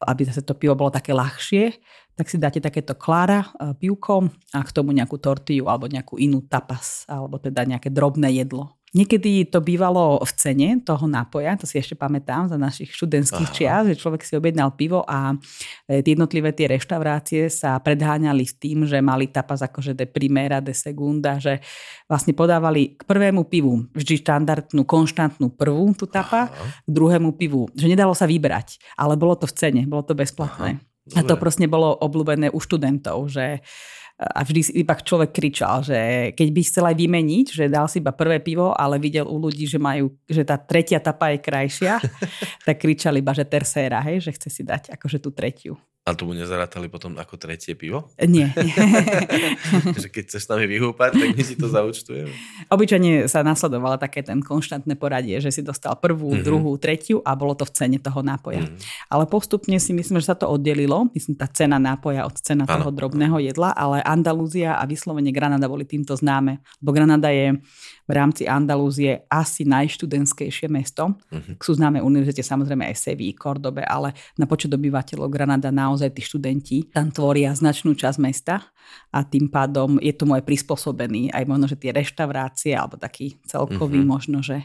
aby zase to pivo bolo také ľahšie, tak si dáte takéto klára, pivko a k tomu nejakú tortiu alebo nejakú inú tapas, alebo teda nejaké drobné jedlo. Niekedy to bývalo v cene toho nápoja, to si ešte pamätám za našich študentských čias, že človek si objednal pivo a e, jednotlivé tie reštaurácie sa predháňali s tým, že mali tapas akože de primera, de segunda, že vlastne podávali k prvému pivu vždy štandardnú, konštantnú prvú tú tapa, Aha. k druhému pivu, že nedalo sa vybrať, ale bolo to v cene, bolo to bezplatné. Aha. A to proste bolo obľúbené u študentov, že a vždy iba človek kričal, že keď by chcel aj vymeniť, že dal si iba prvé pivo, ale videl u ľudí, že majú, že tá tretia tapa je krajšia, tak kričal iba, že tercéra, hej, že chce si dať akože tú tretiu. A tomu nezarátali potom ako tretie pivo? Nie. že keď chceš s nami vyhúpať, tak my si to zaučtujeme. Obyčajne sa nasledovalo také ten konštantné poradie, že si dostal prvú, mm-hmm. druhú, tretiu a bolo to v cene toho nápoja. Mm-hmm. Ale postupne si myslím, že sa to oddelilo. Myslím, tá cena nápoja od cena ano. toho drobného jedla, ale Andalúzia a vyslovene Granada boli týmto známe. Bo Granada je v rámci Andalúzie asi najštudentskejšie mesto. Uh-huh. Sú známe univerzite samozrejme aj Seví, Kordobe, ale na počet obyvateľov Granada naozaj tí študenti tam tvoria značnú časť mesta a tým pádom je tomu aj prispôsobený aj možno, že tie reštaurácie alebo taký celkový uh-huh. možno, že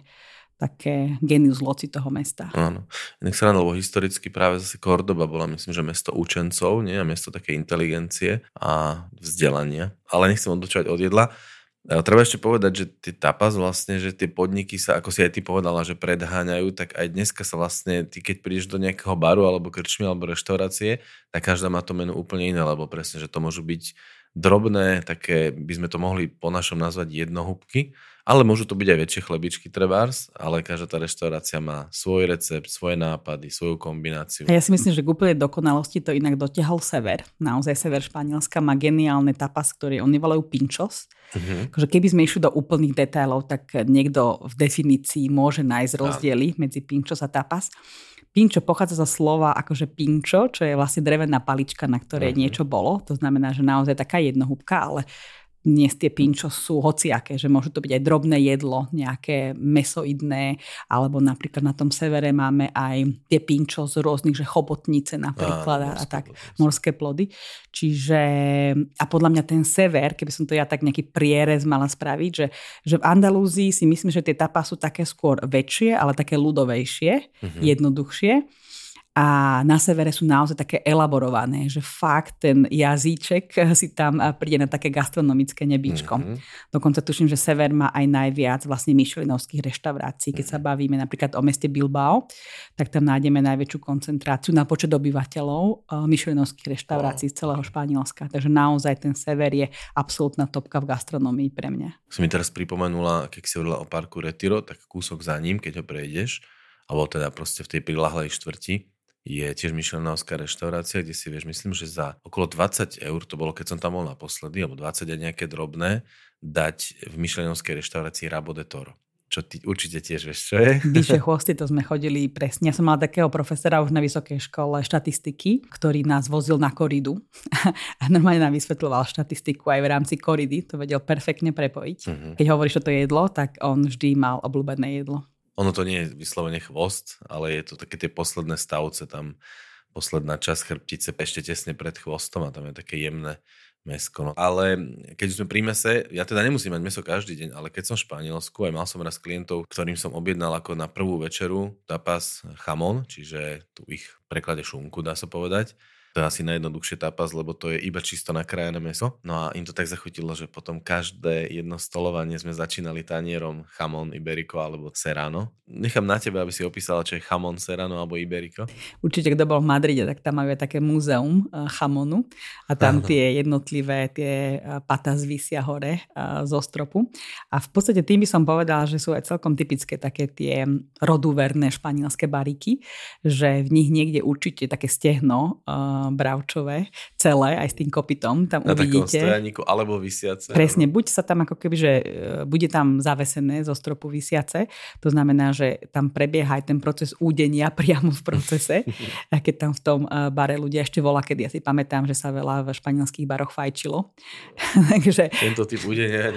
také genius loci toho mesta. Áno. Nech sa lebo historicky práve zase Kordoba bola, myslím, že mesto učencov, nie? A mesto také inteligencie a vzdelania. Ale nechcem odlučovať od jedla. Treba ešte povedať, že tie tapas vlastne, že tie podniky sa, ako si aj ty povedala, že predháňajú, tak aj dneska sa vlastne, ty keď prídeš do nejakého baru alebo krčmy alebo reštaurácie, tak každá má to meno úplne iné, lebo presne, že to môžu byť drobné, také by sme to mohli po našom nazvať jednohúbky, ale môžu to byť aj väčšie chlebičky trebárs, ale každá tá reštaurácia má svoj recept, svoje nápady, svoju kombináciu. Ja si myslím, že k úplnej dokonalosti to inak dotiahol sever. Naozaj sever Španielska má geniálne tapas, ktorý oni volajú pinchos. Akože keby sme išli do úplných detailov, tak niekto v definícii môže nájsť rozdiely medzi pinchos a tapas. Pinčo pochádza zo slova akože pinčo, čo je vlastne drevená palička, na ktorej uh-huh. niečo bolo. To znamená, že naozaj taká jednohúbka, ale dnes tie pinčo sú hociaké, že môžu to byť aj drobné jedlo, nejaké mesoidné, alebo napríklad na tom severe máme aj tie pinčo z rôznych, že chobotnice napríklad a, a tak, plody. morské plody. Čiže, a podľa mňa ten sever, keby som to ja tak nejaký prierez mala spraviť, že, že v Andalúzii si myslím, že tie tapas sú také skôr väčšie, ale také ľudovejšie, mm-hmm. jednoduchšie a na severe sú naozaj také elaborované, že fakt ten jazyček si tam príde na také gastronomické nebíčko. Mm-hmm. Dokonca tuším, že sever má aj najviac vlastne myšlinovských reštaurácií. Keď sa mhm. bavíme napríklad o meste Bilbao, tak tam nájdeme najväčšiu koncentráciu na počet obyvateľov eh, myšlinovských reštaurácií z celého Španielska. Takže naozaj ten sever je absolútna topka v gastronomii pre mňa. Si mi teraz pripomenula, keď si hovorila o parku Retiro, tak kúsok za ním, keď ho prejdeš, alebo teda proste v tej prilahlej štvrti, je tiež myšlenovská reštaurácia, kde si vieš, myslím, že za okolo 20 eur, to bolo keď som tam bol naposledy, alebo 20 a nejaké drobné, dať v myšlenovskej reštaurácii Rabo de Toro čo ty určite tiež vieš, čo je. Vyššie chvosty, to sme chodili presne. Ja som mala takého profesora už na vysokej škole štatistiky, ktorý nás vozil na koridu a normálne nám vysvetľoval štatistiku aj v rámci koridy, to vedel perfektne prepojiť. Uh-huh. Keď hovoríš toto jedlo, tak on vždy mal obľúbené jedlo ono to nie je vyslovene chvost, ale je to také tie posledné stavce, tam posledná časť chrbtice ešte tesne pred chvostom a tam je také jemné mesko. No. Ale keď sme pri mese, ja teda nemusím mať meso každý deň, ale keď som v Španielsku, aj mal som raz klientov, ktorým som objednal ako na prvú večeru tapas chamon, čiže tu ich preklade šunku, dá sa povedať to je asi najjednoduchšie tapas, lebo to je iba čisto nakrájené meso. No a im to tak zachutilo, že potom každé jedno stolovanie sme začínali tanierom chamon, iberico alebo serrano. Nechám na tebe, aby si opísala, čo je chamon, serrano alebo iberico. Určite, kto bol v Madride, tak tam majú také múzeum uh, chamonu a tam Aha. tie jednotlivé tie uh, patas vysia hore uh, zo stropu. A v podstate tým by som povedala, že sú aj celkom typické také tie roduverné španielské bariky, že v nich niekde určite také stehno bravčové, celé, aj s tým kopytom, tam Na uvidíte. stojaníku, alebo vysiace. Presne, buď sa tam ako keby, že e, bude tam zavesené zo stropu vysiace, to znamená, že tam prebieha aj ten proces údenia priamo v procese, a keď tam v tom e, bare ľudia ešte volá, kedy ja si pamätám, že sa veľa v španielských baroch fajčilo. Takže... Tento typ údenia ja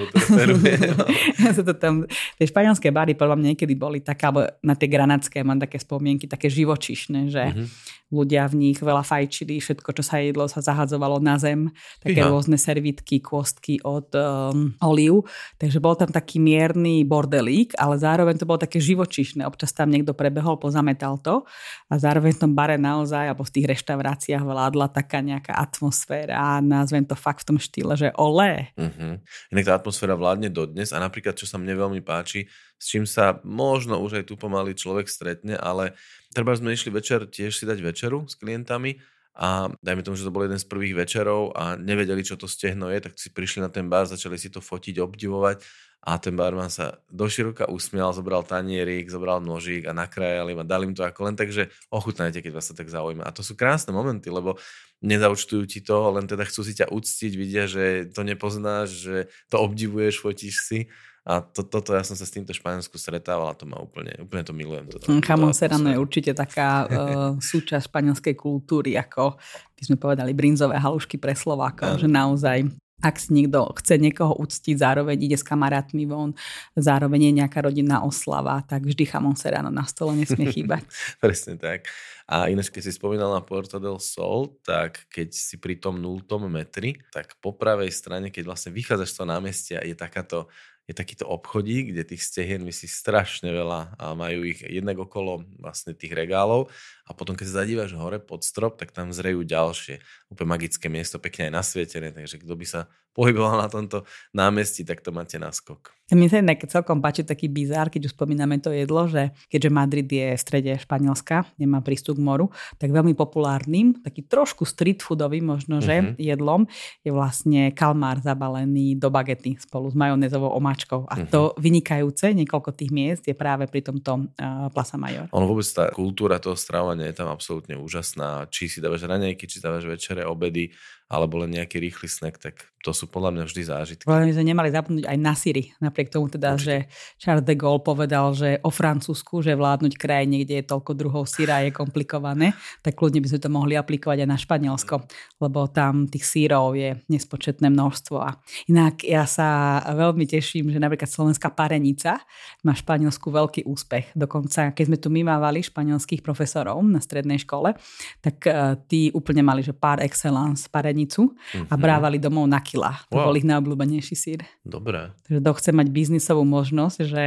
to tam, tie španielské bary podľa mňa niekedy boli také, alebo na tie granátske mám také spomienky, také živočišné, že mm-hmm ľudia v nich veľa fajčili, všetko, čo sa jedlo, sa zahadzovalo na zem, také Iha. rôzne servitky, kôstky od um, oliv, takže bol tam taký mierny bordelík, ale zároveň to bolo také živočišné, občas tam niekto prebehol, pozametal to a zároveň v tom bare naozaj, alebo v tých reštauráciách vládla taká nejaká atmosféra a nazvem to fakt v tom štýle, že olé. Uh-huh. Inak tá atmosféra vládne dodnes a napríklad, čo sa mne veľmi páči, s čím sa možno už aj tu pomaly človek stretne, ale treba sme išli večer tiež si dať večeru s klientami a dajme tomu, že to bol jeden z prvých večerov a nevedeli, čo to stehno je, tak si prišli na ten bar, začali si to fotiť, obdivovať a ten barman sa doširoka usmial, zobral tanierik, zobral nožík a nakrájali a dali im to ako len tak, že ochutnajte, keď vás to tak zaujíma. A to sú krásne momenty, lebo nezaučtujú ti to, len teda chcú si ťa uctiť, vidia, že to nepoznáš, že to obdivuješ, fotíš si a to, toto ja som sa s týmto Španielsku stretával a to ma úplne, úplne to milujem. Toto, mm, Jamón serrano je určite taká uh, súčasť španielskej kultúry, ako by sme povedali brinzové halušky pre Slovákov, že naozaj ak si niekto chce niekoho uctiť, zároveň ide s kamarátmi von, zároveň je nejaká rodinná oslava, tak vždy chamon serrano na stole nesmie chýbať. Presne tak. A ináč, keď si spomínal na Puerto del Sol, tak keď si pri tom nultom metri, tak po pravej strane, keď vlastne vychádzaš z toho námestia, je takáto je takýto obchodík, kde tých stehien vysí strašne veľa a majú ich jednak okolo vlastne tých regálov a potom keď sa zadívaš hore pod strop, tak tam zrejú ďalšie. Úplne magické miesto, pekne aj nasvietené, takže kto by sa pohyboval na tomto námestí, tak to máte naskok. Mne sa inak celkom páči taký bizár, keď už spomíname to jedlo, že keďže Madrid je v strede Španielska, nemá prístup k moru, tak veľmi populárnym, taký trošku street foodový možno, že uh-huh. jedlom je vlastne kalmár zabalený do bagety spolu s majonézovou omáčkou. A uh-huh. to vynikajúce, niekoľko tých miest je práve pri tomto uh, Plaza Major. Ono vôbec tá kultúra toho stravovania je tam absolútne úžasná. Či si dávaš raňajky, či dávaš večere, obedy, alebo len nejaký rýchly snack, tak to sú podľa mňa vždy zážitky. Podľa sme nemali zapnúť aj na Syri, napriek tomu teda, Určite. že Charles de Gaulle povedal, že o Francúzsku, že vládnuť krajine, kde je toľko druhov síra je komplikované, tak kľudne by sme to mohli aplikovať aj na Španielsko, lebo tam tých sírov je nespočetné množstvo. A inak ja sa veľmi teším, že napríklad slovenská parenica má Španielsku veľký úspech. Dokonca, keď sme tu my mávali španielských profesorov na strednej škole, tak uh, tí úplne mali, že par excellence parenica mm-hmm. a mhm. brávali domov na kila. To wow. bol ich najobľúbenejší sír. Dobre. Takže kto chce mať biznisovú možnosť, že...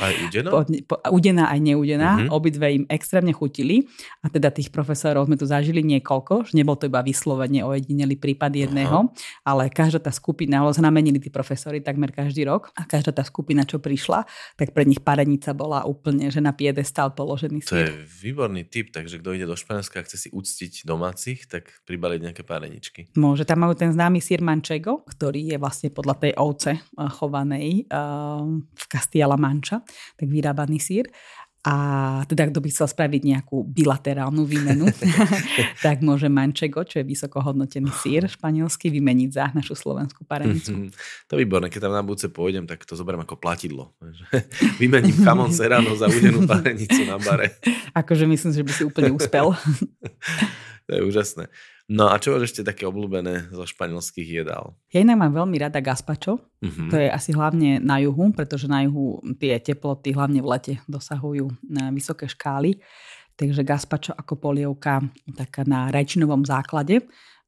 Aj udená? po, po, udená aj neudená. Mm-hmm. Obidve im extrémne chutili. A teda tých profesorov sme tu zažili niekoľko. Že nebol to iba vyslovene ojedinelý prípad jedného, Aha. ale každá tá skupina, lebo sa namenili tí profesori takmer každý rok a každá tá skupina, čo prišla, tak pre nich parenica bola úplne, že na piedestal položený sír. To je výborný tip, takže kto ide do Španielska a chce si uctiť domácich, tak pribaliť nejaké páreničky. Môže, tam majú ten známy sír manchego, ktorý je vlastne podľa tej ovce eh, chovanej uh, v Castilla Mancha, tak vyrábaný sír. A teda, kto by chcel spraviť nejakú bilaterálnu výmenu, tak môže mančego, čo je vysoko hodnotený sír španielský, vymeniť za našu slovenskú parenicu. Mhm. to je výborné, keď tam na budúce pôjdem, tak to zoberiem ako platidlo. Vymením chamon serano za udenú parenicu na bare. Akože myslím, že by si úplne uspel. to je úžasné. No a čo máš ešte také obľúbené zo španielských jedál? Ja inak mám veľmi rada gazpacho. Uh-huh. To je asi hlavne na juhu, pretože na juhu tie teploty hlavne v lete dosahujú na vysoké škály. Takže gazpacho ako polievka taká na rajčinovom základe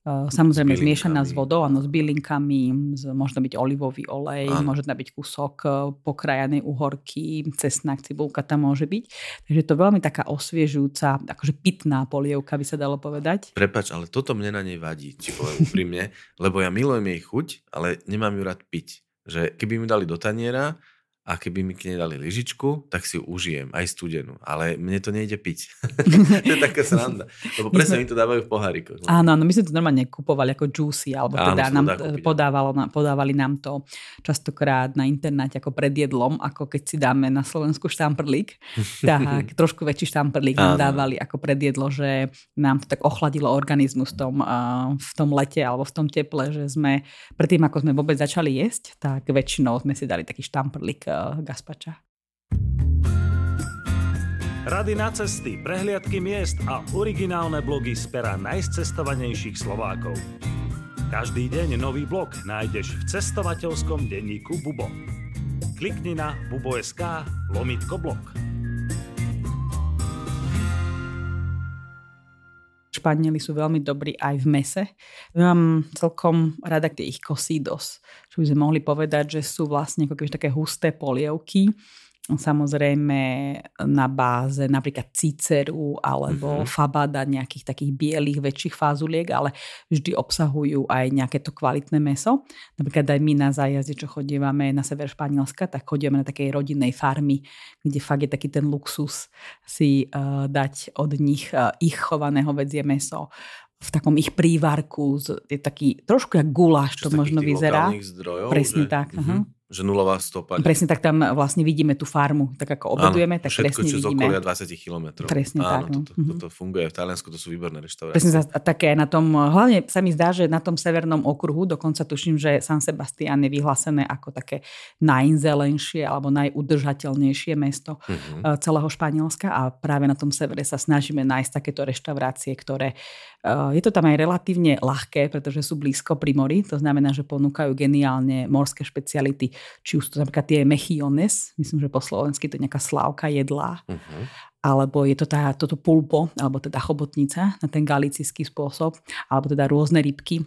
samozrejme s zmiešaná s vodou, áno, s bylinkami, z, možno byť olivový olej, áno. môže tam byť kúsok eh, pokrajanej uhorky, cesnak, cibulka tam môže byť. Takže je to veľmi taká osviežujúca, akože pitná polievka by sa dalo povedať. Prepač, ale toto mne na nej vadí, či poviem úprimne, lebo ja milujem jej chuť, ale nemám ju rád piť. Že keby mi dali do taniera, a keby mi k nej dali lyžičku, tak si ju užijem, aj studenú. Ale mne to nejde piť. to je taká sranda. Lebo presne mi to dávajú v pohárikoch. No. Áno, áno, my sme to normálne kupovali ako juicy, alebo áno, teda nám, podávalo, podávali nám to častokrát na internáte ako predjedlom, ako keď si dáme na Slovensku štamprlík. tak trošku väčší štamprlík nám dávali ako predjedlo, že nám to tak ochladilo organizmus v tom, uh, v tom lete alebo v tom teple, že sme predtým, ako sme vôbec začali jesť, tak väčšinou sme si dali taký štamprlík gazpača. Rady na cesty, prehliadky miest a originálne blogy z pera najcestovanejších Slovákov. Každý deň nový blog nájdeš v cestovateľskom denníku Bubo. Klikni na bubo.sk lomitko blog. Španieli sú veľmi dobrí aj v mese. Mám celkom rada tie ich cosidos, čo by sme mohli povedať, že sú vlastne ako také husté polievky, samozrejme na báze napríklad ciceru alebo uh-huh. fabada, nejakých takých bielých väčších fázuliek, ale vždy obsahujú aj nejaké to kvalitné meso. Napríklad aj my na zájazde, čo chodívame na sever Španielska, tak chodíme na takej rodinnej farmy, kde fakt je taký ten luxus si uh, dať od nich uh, ich chovaného vedzie meso v takom ich prívarku, je taký trošku jak guláš to možno vyzerá. Zdrojov, Presne že? tak. Uh-huh. Že nulová stopa. Presne tak tam vlastne vidíme tú farmu, tak ako obedujeme, tak všetko, presne čo vidíme. okolia 20 km. Presne Áno, tak. No. Toto, mhm. toto funguje v Taliansku, to sú výborné reštaurácie. Presne také na tom, hlavne sa mi zdá, že na tom severnom okruhu, dokonca tuším, že San Sebastian je vyhlásené ako také najzelenšie alebo najudržateľnejšie mesto uh-huh. celého Španielska a práve na tom severe sa snažíme nájsť takéto reštaurácie, ktoré je to tam aj relatívne ľahké, pretože sú blízko pri mori, to znamená, že ponúkajú geniálne morské špeciality, či už to napríklad tie mechiones, myslím, že po slovensky to je nejaká slávka jedlá, uh-huh. alebo je to tá, toto pulpo, alebo teda chobotnica na ten galicijský spôsob, alebo teda rôzne rybky,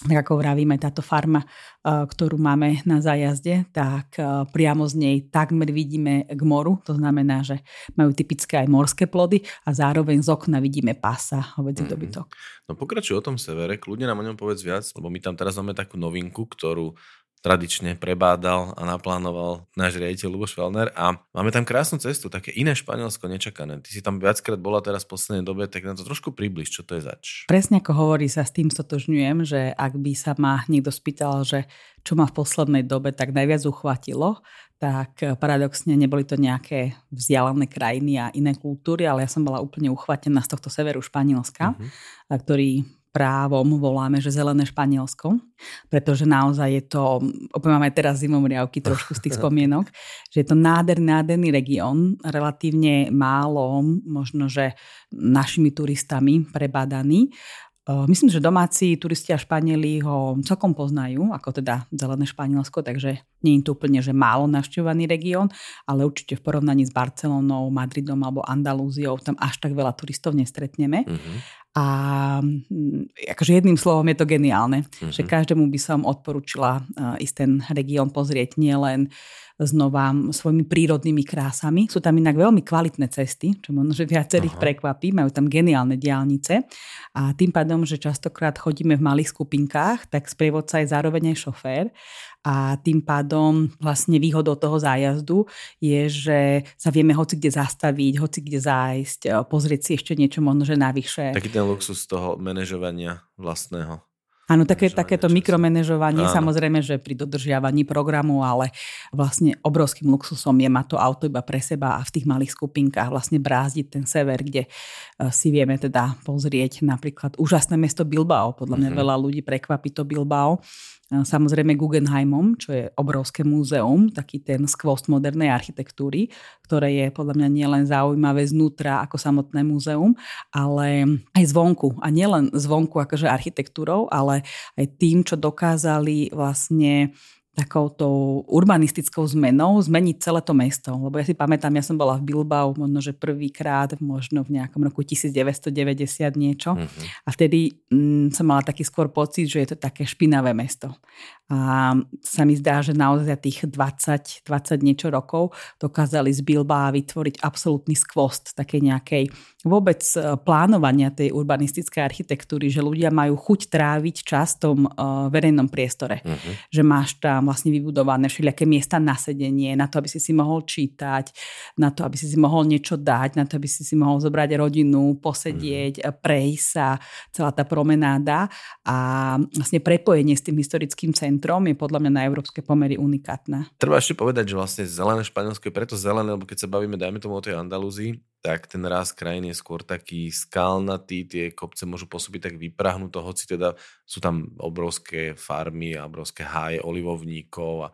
tak ako vravíme, táto farma, eh, ktorú máme na zájazde, tak eh, priamo z nej takmer vidíme k moru. To znamená, že majú typické aj morské plody a zároveň z okna vidíme pasa, hovedzí mm-hmm. dobytok. No pokračuj o tom severe, kľudne nám o ňom povedz viac, lebo my tam teraz máme takú novinku, ktorú tradične prebádal a naplánoval náš riaditeľ Luboš Felner a máme tam krásnu cestu, také iné Španielsko nečakané. Ty si tam viackrát bola teraz v poslednej dobe, tak na to trošku približ, čo to je zač. Presne ako hovorí sa s tým stotožňujem, že ak by sa ma niekto spýtal, že čo ma v poslednej dobe tak najviac uchvatilo, tak paradoxne neboli to nejaké vzdialené krajiny a iné kultúry, ale ja som bola úplne uchvatená z tohto severu Španielska, uh-huh. ktorý právom voláme, že zelené Španielsko, pretože naozaj je to, opäť máme teraz zimomriavky trošku z tých spomienok, že je to nádherný, nádherný región, relatívne málo, možno, že našimi turistami prebádaný. Myslím, že domáci turisti a Španieli ho celkom poznajú, ako teda zelené Španielsko, takže nie je to úplne, že málo navštevovaný región, ale určite v porovnaní s Barcelonou, Madridom alebo Andalúziou tam až tak veľa turistov nestretneme. Mm-hmm. A mm, akože jedným slovom je to geniálne, mm-hmm. že každému by som odporúčila ísť ten región pozrieť nielen znova svojimi prírodnými krásami. Sú tam inak veľmi kvalitné cesty, čo možno, že viacerých Aha. prekvapí. Majú tam geniálne diálnice a tým pádom, že častokrát chodíme v malých skupinkách, tak sprievodca je zároveň aj šofér a tým pádom vlastne výhodou toho zájazdu je, že sa vieme hoci kde zastaviť, hoci kde zájsť, pozrieť si ešte niečo možno, že navyše. Taký ten luxus toho manažovania vlastného. Áno, také, takéto mikromanežovanie, Áno. samozrejme, že pri dodržiavaní programu, ale vlastne obrovským luxusom je mať to auto iba pre seba a v tých malých skupinkách vlastne brázdiť ten sever, kde eh, si vieme teda pozrieť napríklad úžasné mesto Bilbao. Podľa mňa mm-hmm. veľa ľudí prekvapí to Bilbao samozrejme Guggenheimom, čo je obrovské múzeum, taký ten skvost modernej architektúry, ktoré je podľa mňa nielen zaujímavé znútra ako samotné múzeum, ale aj zvonku. A nielen zvonku akože architektúrou, ale aj tým, čo dokázali vlastne takouto urbanistickou zmenou zmeniť celé to mesto. Lebo ja si pamätám, ja som bola v Bilbao možno, že prvýkrát, možno v nejakom roku 1990 niečo. Uh-huh. A vtedy mm, som mala taký skôr pocit, že je to také špinavé mesto. A sa mi zdá, že naozaj tých 20, 20 niečo rokov dokázali z Bilbao vytvoriť absolútny skvost také nejakej vôbec e, plánovania tej urbanistickej architektúry, že ľudia majú chuť tráviť čas v tom uh, verejnom priestore. Uh-huh. Že máš tam vlastne vybudované všelijaké miesta na sedenie, na to, aby si si mohol čítať, na to, aby si si mohol niečo dať, na to, aby si si mohol zobrať rodinu, posedieť, mm. prejsť sa, celá tá promenáda a vlastne prepojenie s tým historickým centrom je podľa mňa na európske pomery unikátne. Treba ešte povedať, že vlastne zelené Španielsko je preto zelené, lebo keď sa bavíme, dajme tomu o tej Andalúzii, tak ten rast krajín je skôr taký skalnatý, tie kopce môžu pôsobiť tak vyprahnuto, hoci teda sú tam obrovské farmy a obrovské háje olivovníkov a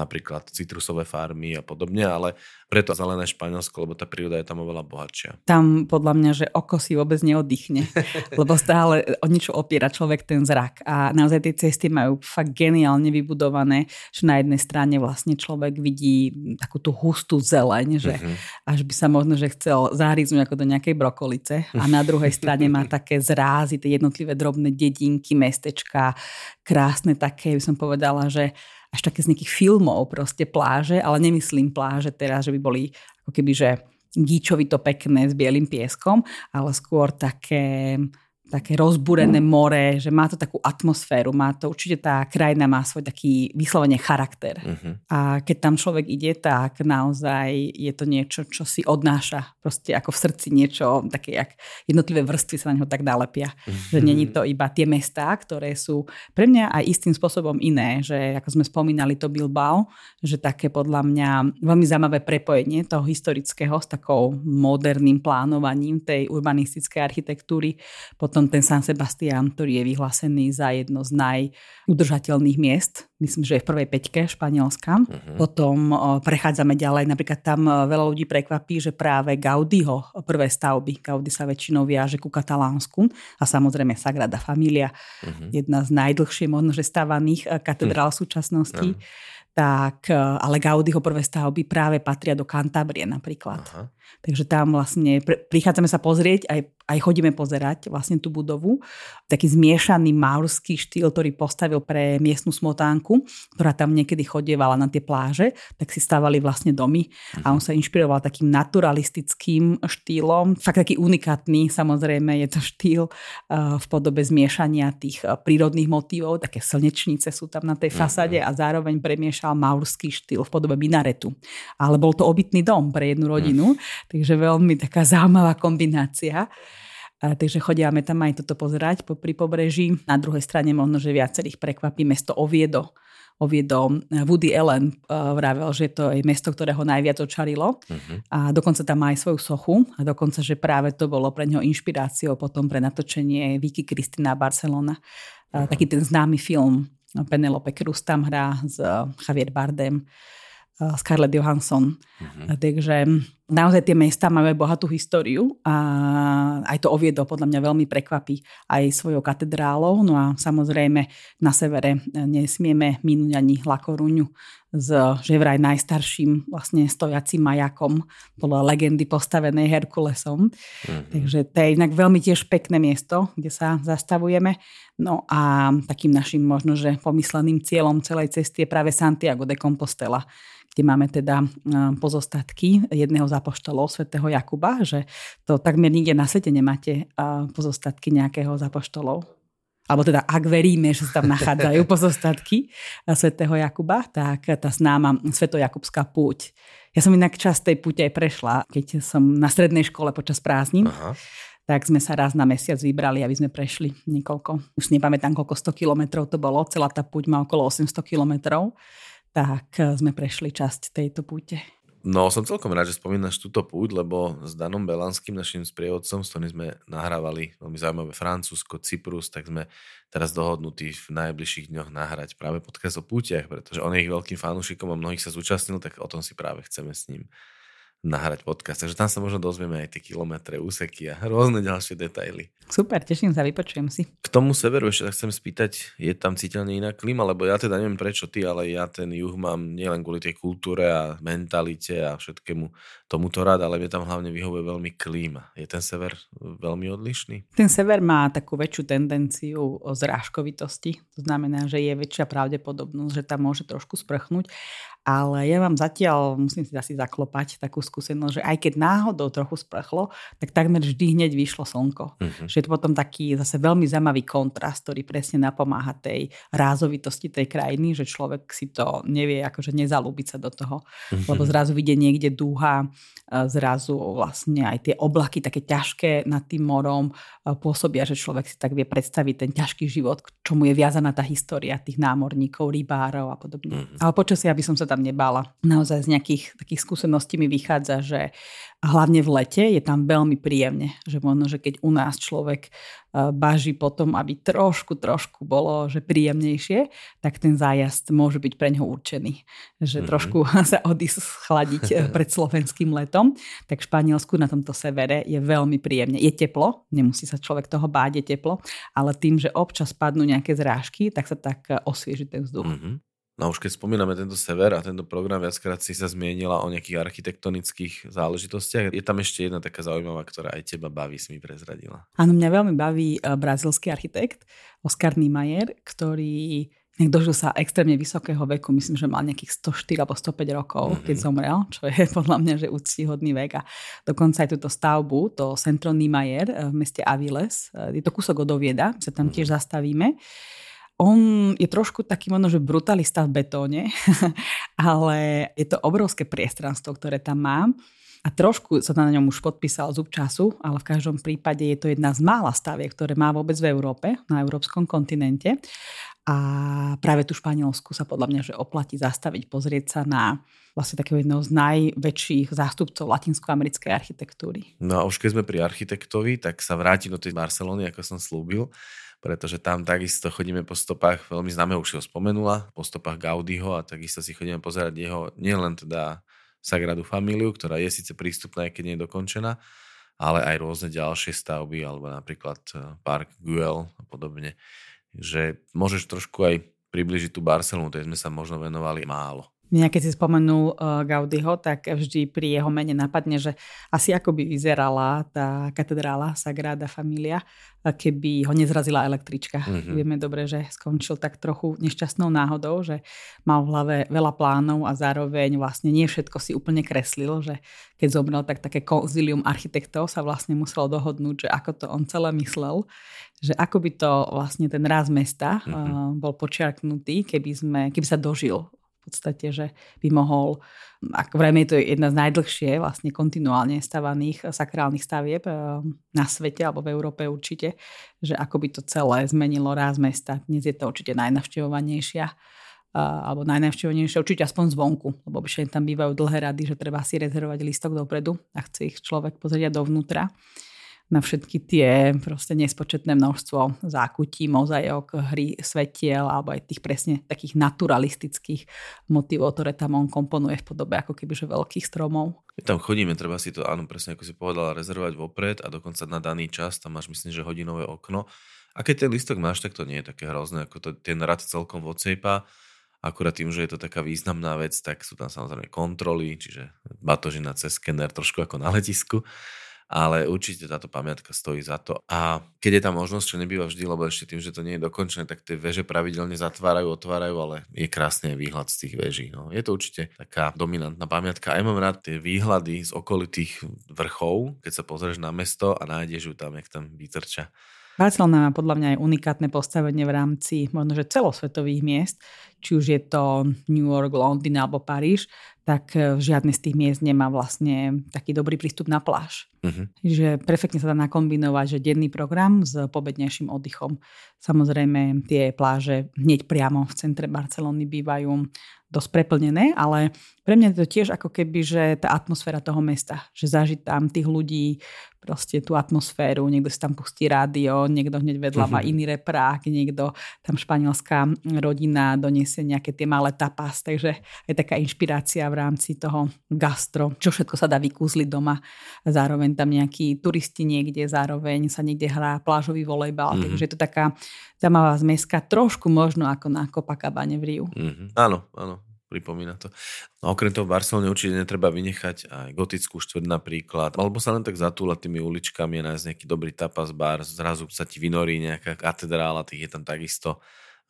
napríklad citrusové farmy a podobne, ale preto zelené Španielsko, lebo tá príroda je tam oveľa bohatšia. Tam podľa mňa, že oko si vôbec neoddychne, lebo stále o niečo opiera človek ten zrak. A naozaj tie cesty majú fakt geniálne vybudované, že na jednej strane vlastne človek vidí takú tú hustú zeleň, že uh-huh. až by sa možno, že chcel zahryznúť ako do nejakej brokolice. A na druhej strane má také zrázy, tie jednotlivé drobné dedinky, mestečka, krásne také, by som povedala, že až také z nejakých filmov, proste pláže, ale nemyslím pláže teraz, že by boli ako keby, že gíčovito pekné s bielým pieskom, ale skôr také také rozbúrené more, že má to takú atmosféru, má to, určite tá krajina má svoj taký vyslovene charakter. Uh-huh. A keď tam človek ide, tak naozaj je to niečo, čo si odnáša, proste ako v srdci niečo, také jak jednotlivé vrstvy sa na neho tak nalepia. Uh-huh. Že není to iba tie mestá, ktoré sú pre mňa aj istým spôsobom iné, že ako sme spomínali to Bilbao, že také podľa mňa veľmi zaujímavé prepojenie toho historického s takou moderným plánovaním tej urbanistickej architektúry, potom potom ten San Sebastián, ktorý je vyhlásený za jedno z najudržateľných miest myslím, že je v prvej peťke Španielska. Uh-huh. Potom prechádzame ďalej, napríklad tam veľa ľudí prekvapí, že práve Gaudiho prvé stavby, Gaudi sa väčšinou viaže ku Katalánsku a samozrejme Sagrada Familia, uh-huh. jedna z najdlhšie možno, že stavaných katedrál uh-huh. súčasnosti. Uh-huh tak ale Gaudiho prvé stavby práve patria do Kantabrie napríklad. Aha. Takže tam vlastne prichádzame sa pozrieť, aj, aj chodíme pozerať vlastne tú budovu. Taký zmiešaný maurský štýl, ktorý postavil pre miestnu smotánku, ktorá tam niekedy chodievala na tie pláže, tak si stávali vlastne domy a on sa inšpiroval takým naturalistickým štýlom. Fakt taký unikátny, samozrejme je to štýl uh, v podobe zmiešania tých uh, prírodných motívov, také slnečnice sú tam na tej fasáde a zároveň premiešal maurský štýl v podobe minaretu. Ale bol to obytný dom pre jednu rodinu, Takže veľmi taká zaujímavá kombinácia. A, takže chodíme tam aj toto pozerať po, pri pobreží. Na druhej strane možno, že viacerých prekvapí mesto Oviedo. Oviedo Woody Allen uh, vravel, že to je mesto, ktoré ho najviac očarilo. Uh-huh. A dokonca tam má aj svoju sochu. A dokonca, že práve to bolo pre neho inšpiráciou potom pre natočenie Vicky Kristina Barcelona. Uh-huh. Taký ten známy film Penelope Cruz tam hrá s Javier Bardem. Scarlett Johansson. Uh-huh. Takže naozaj tie mesta aj bohatú históriu a aj to Oviedo podľa mňa veľmi prekvapí aj svojou katedrálou. No a samozrejme na severe nesmieme minúť ani Lakoruňu s že vraj najstarším vlastne stojacím majakom podľa legendy postavenej Herkulesom. Uh-huh. Takže to je inak veľmi tiež pekné miesto, kde sa zastavujeme. No a takým našim možno, že pomysleným cieľom celej cesty je práve Santiago de Compostela, kde máme teda pozostatky jedného z apoštolov, svätého Jakuba, že to takmer nikde na svete nemáte pozostatky nejakého z apoštolov. Alebo teda, ak veríme, že sa tam nachádzajú pozostatky svätého Jakuba, tak tá známa svetojakubská púť. Ja som inak čas tej púte aj prešla, keď som na strednej škole počas prázdnin. Aha tak sme sa raz na mesiac vybrali, aby sme prešli niekoľko, už nepamätám koľko 100 kilometrov to bolo, celá tá púť má okolo 800 kilometrov tak eh, sme prešli časť tejto púte. No, som celkom rád, že spomínaš túto púť, lebo s Danom Belanským, našim sprievodcom, s ktorým sme nahrávali veľmi zaujímavé Francúzsko, Cyprus, tak sme teraz dohodnutí v najbližších dňoch nahrať práve podcast o pútiach, pretože on je ich veľkým fanúšikom a mnohých sa zúčastnil, tak o tom si práve chceme s ním nahrať podcast. Takže tam sa možno dozvieme aj tie kilometre, úseky a rôzne ďalšie detaily. Super, teším sa, vypočujem si. K tomu severu ešte tak chcem spýtať, je tam citeľne iná klima, lebo ja teda neviem prečo ty, ale ja ten juh mám nielen kvôli tej kultúre a mentalite a všetkému tomuto rád, ale mne tam hlavne vyhovuje veľmi klíma. Je ten sever veľmi odlišný? Ten sever má takú väčšiu tendenciu o zrážkovitosti, to znamená, že je väčšia pravdepodobnosť, že tam môže trošku sprchnúť ale ja vám zatiaľ, musím si asi zaklopať takú skúsenosť, že aj keď náhodou trochu sprchlo, tak takmer vždy hneď vyšlo slnko. Uh-huh. Že je to potom taký zase veľmi zaujímavý kontrast, ktorý presne napomáha tej rázovitosti tej krajiny, že človek si to nevie akože nezalúbiť sa do toho, uh-huh. lebo zrazu vidie niekde dúha, zrazu vlastne aj tie oblaky také ťažké nad tým morom pôsobia, že človek si tak vie predstaviť ten ťažký život, k čomu je viazaná tá história tých námorníkov, rybárov a podobne. Uh-huh. Ale počasie, aby som sa tam nebála. Naozaj z nejakých takých skúseností mi vychádza, že hlavne v lete je tam veľmi príjemne. Že možno, že keď u nás človek e, baží potom, aby trošku, trošku bolo že príjemnejšie, tak ten zájazd môže byť pre ňoho určený. Že mm-hmm. trošku sa odísť schladiť e, pred slovenským letom. Tak v Španielsku na tomto severe je veľmi príjemne. Je teplo, nemusí sa človek toho báť, je teplo, ale tým, že občas padnú nejaké zrážky, tak sa tak e, osvieži ten vzduch. Mm-hmm. No už keď spomíname tento sever a tento program, viackrát si sa zmienila o nejakých architektonických záležitostiach. Je tam ešte jedna taká zaujímavá, ktorá aj teba baví, si mi prezradila. Áno, mňa veľmi baví uh, brazilský architekt Oscar Niemeyer, ktorý dožil sa extrémne vysokého veku, myslím, že mal nejakých 104 alebo 105 rokov, mm-hmm. keď zomrel, čo je podľa mňa že úctíhodný vek. A dokonca aj túto stavbu, to Centro Niemeyer uh, v meste Aviles, uh, je to kúsok od Ovieda, sa tam mm-hmm. tiež zastavíme on je trošku taký možno, že brutalista v betóne, ale je to obrovské priestranstvo, ktoré tam má. A trošku sa na ňom už podpísal zub času, ale v každom prípade je to jedna z mála staviek, ktoré má vôbec v Európe, na európskom kontinente. A práve tu Španielsku sa podľa mňa že oplatí zastaviť, pozrieť sa na vlastne takého jedného z najväčších zástupcov latinskoamerickej architektúry. No a už keď sme pri architektovi, tak sa vrátim do tej Barcelony, ako som slúbil pretože tam takisto chodíme po stopách, veľmi známe už ho spomenula, po stopách Gaudiho a takisto si chodíme pozerať jeho nielen teda Sagradu Familiu, ktorá je síce prístupná, keď nie je dokončená, ale aj rôzne ďalšie stavby, alebo napríklad eh, Park Güell a podobne. Že môžeš trošku aj približiť tú Barcelonu, tej sme sa možno venovali málo. Mňa keď si spomenul uh, Gaudiho, tak vždy pri jeho mene napadne, že asi ako by vyzerala tá katedrála Sagrada Familia, keby ho nezrazila električka. Mm-hmm. Vieme dobre, že skončil tak trochu nešťastnou náhodou, že mal v hlave veľa plánov a zároveň vlastne nie všetko si úplne kreslil, že keď zomrel, tak také konzilium architektov sa vlastne muselo dohodnúť, že ako to on celé myslel, že ako by to vlastne ten raz mesta mm-hmm. uh, bol počiarknutý, keby, sme, keby sa dožil podstate, že by mohol, ako vrejme je to jedna z najdlhšie vlastne kontinuálne stavaných sakrálnych stavieb eh, na svete alebo v Európe určite, že ako by to celé zmenilo ráz mesta. Dnes je to určite najnavštevovanejšia eh, alebo najnavštevovanejšia určite aspoň zvonku, lebo obyčajne tam bývajú dlhé rady, že treba si rezervovať listok dopredu a chce ich človek pozrieť dovnútra na všetky tie proste nespočetné množstvo zákutí, mozajok, hry svetiel alebo aj tých presne takých naturalistických motivov, ktoré tam on komponuje v podobe ako kebyže veľkých stromov. My tam chodíme, treba si to, áno, presne ako si povedala, rezervovať vopred a dokonca na daný čas, tam máš myslím, že hodinové okno. A keď ten listok máš, tak to nie je také hrozné, ako to ten rad celkom odsejpa. Akurát tým, že je to taká významná vec, tak sú tam samozrejme kontroly, čiže batožina cez skener trošku ako na letisku ale určite táto pamiatka stojí za to. A keď je tá možnosť, čo nebýva vždy, lebo ešte tým, že to nie je dokončené, tak tie veže pravidelne zatvárajú, otvárajú, ale je krásny výhľad z tých veží. No. Je to určite taká dominantná pamiatka. Aj mám rád tie výhľady z okolitých vrchov, keď sa pozrieš na mesto a nájdeš ju tam, jak tam vytrča. Barcelona má podľa mňa aj unikátne postavenie v rámci možno, že celosvetových miest, či už je to New York, Londýn alebo Paríž, tak e, žiadny z tých miest nemá vlastne taký dobrý prístup na pláž. Uh-huh. Že perfektne sa dá nakombinovať, že denný program s pobednejším oddychom. Samozrejme, tie pláže hneď priamo v centre Barcelony bývajú dosť preplnené, ale pre mňa je to tiež ako keby, že tá atmosféra toho mesta, že zažiť tam tých ľudí, proste tú atmosféru, niekto si tam pustí rádio, niekto hneď vedľa má mhm. iný reprák, niekto tam španielská rodina doniesie nejaké tie malé tapas, takže je taká inšpirácia v rámci toho gastro, čo všetko sa dá vykúzliť doma. Zároveň tam nejakí turisti niekde, zároveň sa niekde hrá plážový volejbal, mm-hmm. takže je to taká zaujímavá zmeska, trošku možno ako na Copacabane v Riu. Mm-hmm. Áno, áno, pripomína to. No okrem toho v Barcelone určite netreba vynechať aj gotickú štvrť napríklad, alebo sa len tak zatúlať tými uličkami a nájsť nejaký dobrý tapas bar, zrazu sa ti vynorí nejaká katedrála, tých je tam takisto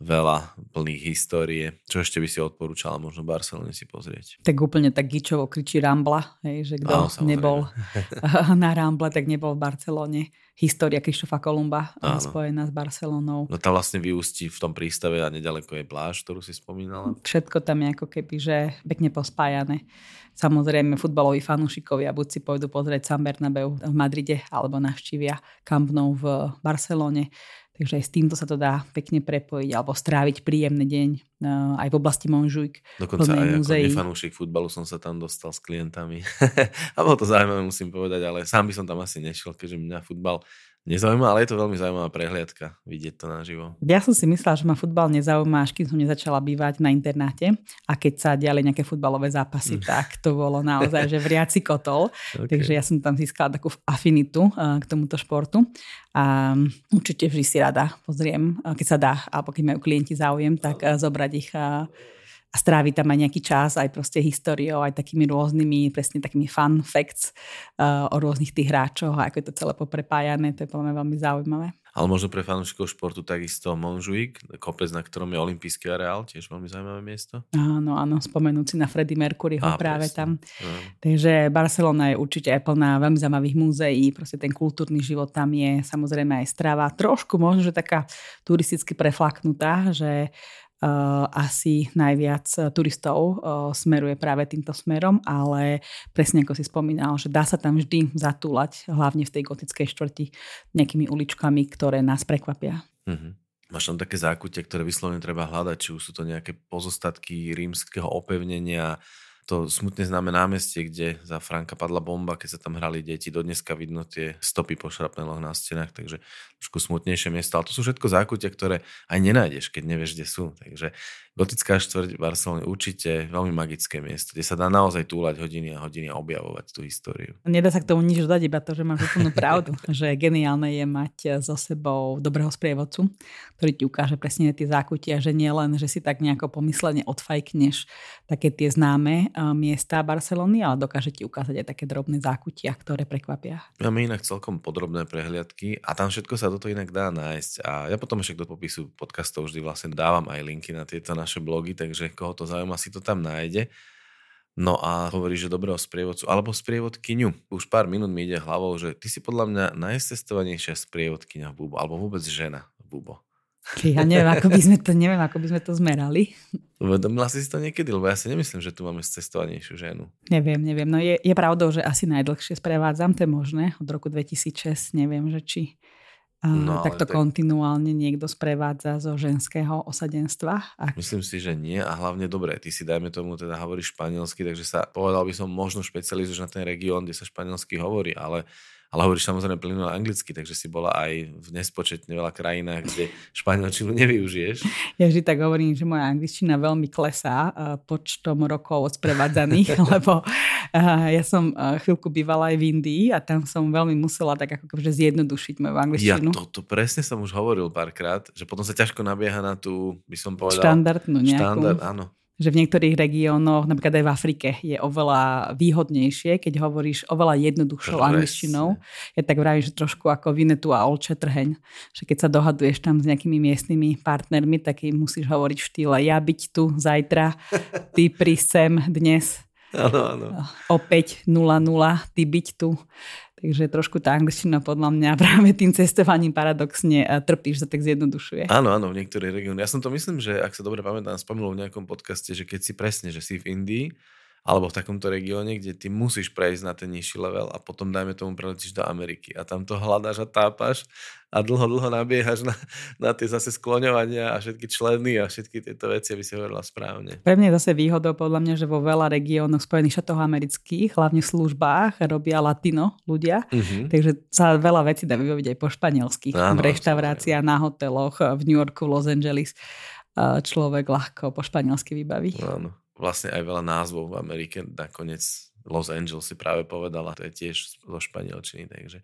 veľa plných histórie. Čo ešte by si odporúčala možno Barcelone si pozrieť? Tak úplne tak Gičovo kričí Rambla, hej, že kto nebol na Ramble, tak nebol v Barcelone. História Krištofa Kolumba Áno. spojená s Barcelonou. No tá vlastne vyústi v tom prístave a nedaleko je pláž, ktorú si spomínala. Všetko tam je ako keby, že pekne pospájané. Samozrejme, futbaloví fanúšikovia buď si pôjdu pozrieť San Bernabeu v Madride alebo navštívia Camp Nou v Barcelone Takže aj s týmto sa to dá pekne prepojiť alebo stráviť príjemný deň uh, aj v oblasti Monžujk. Dokonca aj muzeí. ako nefanúšik futbalu som sa tam dostal s klientami. a bolo to zaujímavé, musím povedať, ale sám by som tam asi nešiel, keďže mňa futbal nezaujíma, ale je to veľmi zaujímavá prehliadka vidieť to naživo. Ja som si myslela, že ma futbal nezaujíma, až kým som nezačala bývať na internáte a keď sa diali nejaké futbalové zápasy, mm. tak to bolo naozaj, že vriaci kotol. okay. Takže ja som tam získala takú afinitu uh, k tomuto športu a určite vždy si rada pozriem, uh, keď sa dá, alebo keď majú klienti záujem, tak uh, zobrať ich a stráviť tam aj nejaký čas, aj proste históriou, aj takými rôznymi, presne takými fun facts uh, o rôznych tých hráčoch a ako je to celé poprepájané, to je podľa mňa veľmi zaujímavé. Ale možno pre fanúšikov športu takisto Montjuic, kopec, na ktorom je olimpijský areál, tiež veľmi zaujímavé miesto. Áno, áno, spomenúci na Freddy Mercuryho Á, práve presne. tam. Áno. Takže Barcelona je určite aj plná veľmi zaujímavých múzeí, proste ten kultúrny život tam je, samozrejme aj strava, trošku možno, že taká turisticky preflaknutá, že asi najviac turistov uh, smeruje práve týmto smerom, ale presne ako si spomínal, že dá sa tam vždy zatúlať, hlavne v tej gotickej štvrti, nejakými uličkami, ktoré nás prekvapia. Uh-huh. Máš tam také zákutie, ktoré vyslovene treba hľadať, či už sú to nejaké pozostatky rímskeho opevnenia, to smutne známe námestie, kde za Franka padla bomba, keď sa tam hrali deti. Do dneska vidno tie stopy po šrapneloch na stenách, takže trošku smutnejšie miesto. Ale to sú všetko zákutia, ktoré aj nenájdeš, keď nevieš, kde sú. Takže gotická štvrť v Barcelone určite veľmi magické miesto, kde sa dá naozaj túlať hodiny a hodiny a objavovať tú históriu. Nedá sa k tomu nič dodať, iba to, že máš úplnú pravdu, že geniálne je mať so sebou dobrého sprievodcu, ktorý ti ukáže presne tie zákutia, že nie len, že si tak nejako pomyslene odfajkneš také tie známe miesta Barcelony, ale dokáže ti ukázať aj také drobné zákutia, ktoré prekvapia. Máme inak celkom podrobné prehliadky a tam všetko sa toto inak dá nájsť. A ja potom ešte do popisu podcastov vždy vlastne dávam aj linky na tieto naše blogy, takže koho to zaujíma, si to tam nájde. No a hovorí, že dobrého sprievodcu, alebo sprievodkyňu. Už pár minút mi ide hlavou, že ty si podľa mňa najcestovanejšia sprievodkyňa v Bubo, alebo vôbec žena v Bubo. Ja neviem, ako by sme to, neviem, ako by sme to zmerali. Uvedomila si to niekedy? Lebo ja si nemyslím, že tu máme cestovanejšiu ženu. Neviem, neviem. No je, je pravdou, že asi najdlhšie sprevádzam, to je možné. Od roku 2006 neviem, že či no, takto tak... kontinuálne niekto sprevádza zo ženského osadenstva. Ak... Myslím si, že nie a hlavne dobre, ty si dajme tomu teda hovoríš španielsky, takže sa povedal by som možno špecializuješ na ten región, kde sa španielsky hovorí, ale ale hovoríš samozrejme plynulo anglicky, takže si bola aj v nespočetne veľa krajinách, kde španielčinu nevyužiješ. Ja vždy tak hovorím, že moja angličtina veľmi klesá uh, počtom rokov odsprevádzaných, lebo uh, ja som uh, chvíľku bývala aj v Indii a tam som veľmi musela tak ako že zjednodušiť moju angličtinu. Ja to, to presne som už hovoril párkrát, že potom sa ťažko nabieha na tú, by som povedal... Štandardnú nejakú. Štandard, áno že v niektorých regiónoch, napríklad aj v Afrike, je oveľa výhodnejšie, keď hovoríš oveľa jednoduchšou angličtinou. Ja tak vravím, že trošku ako Vinetu a Olče trheň. Že keď sa dohaduješ tam s nejakými miestnymi partnermi, tak im musíš hovoriť v štýle ja byť tu zajtra, ty prísť sem dnes. Áno, áno. Opäť 0-0, ty byť tu. Takže trošku tá angličtina podľa mňa práve tým cestovaním paradoxne eh, trpíš, sa tak zjednodušuje. Áno, áno, v niektorých regiónoch. Ja som to myslím, že ak sa dobre pamätám, spomenul v nejakom podcaste, že keď si presne, že si v Indii, alebo v takomto regióne, kde ty musíš prejsť na ten nižší level a potom dajme tomu preletíš do Ameriky a tam to hľadáš a tápaš a dlho, dlho nabiehaš na, na tie zase skloňovania a všetky členy a všetky tieto veci, aby si hovorila správne. Pre mňa je zase výhodou podľa mňa, že vo veľa regiónoch Spojených štátov amerických, hlavne v službách, robia latino ľudia, uh-huh. takže sa veľa vecí dá vybaviť aj po španielsky. v reštauráciách, na hoteloch, v New Yorku, v Los Angeles človek ľahko po španielsky vybaví. Áno vlastne aj veľa názvov v Amerike, nakoniec Los Angeles si práve povedala, to je tiež zo španielčiny, takže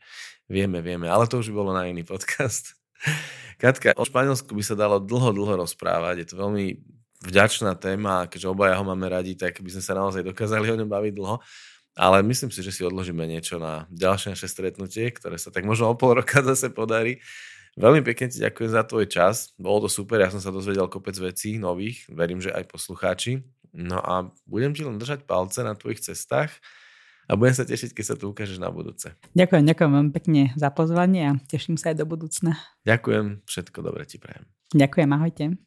vieme, vieme, ale to už bolo na iný podcast. Katka, o Španielsku by sa dalo dlho, dlho rozprávať, je to veľmi vďačná téma keďže obaja ho máme radi, tak by sme sa naozaj dokázali o ňom baviť dlho. Ale myslím si, že si odložíme niečo na ďalšie naše stretnutie, ktoré sa tak možno o pol roka zase podarí. Veľmi pekne ti ďakujem za tvoj čas. Bolo to super, ja som sa dozvedel kopec vecí nových. Verím, že aj poslucháči. No a budem ti len držať palce na tvojich cestách a budem sa tešiť, keď sa tu ukážeš na budúce. Ďakujem, ďakujem veľmi pekne za pozvanie a teším sa aj do budúcna. Ďakujem, všetko dobre ti prajem. Ďakujem, ahojte.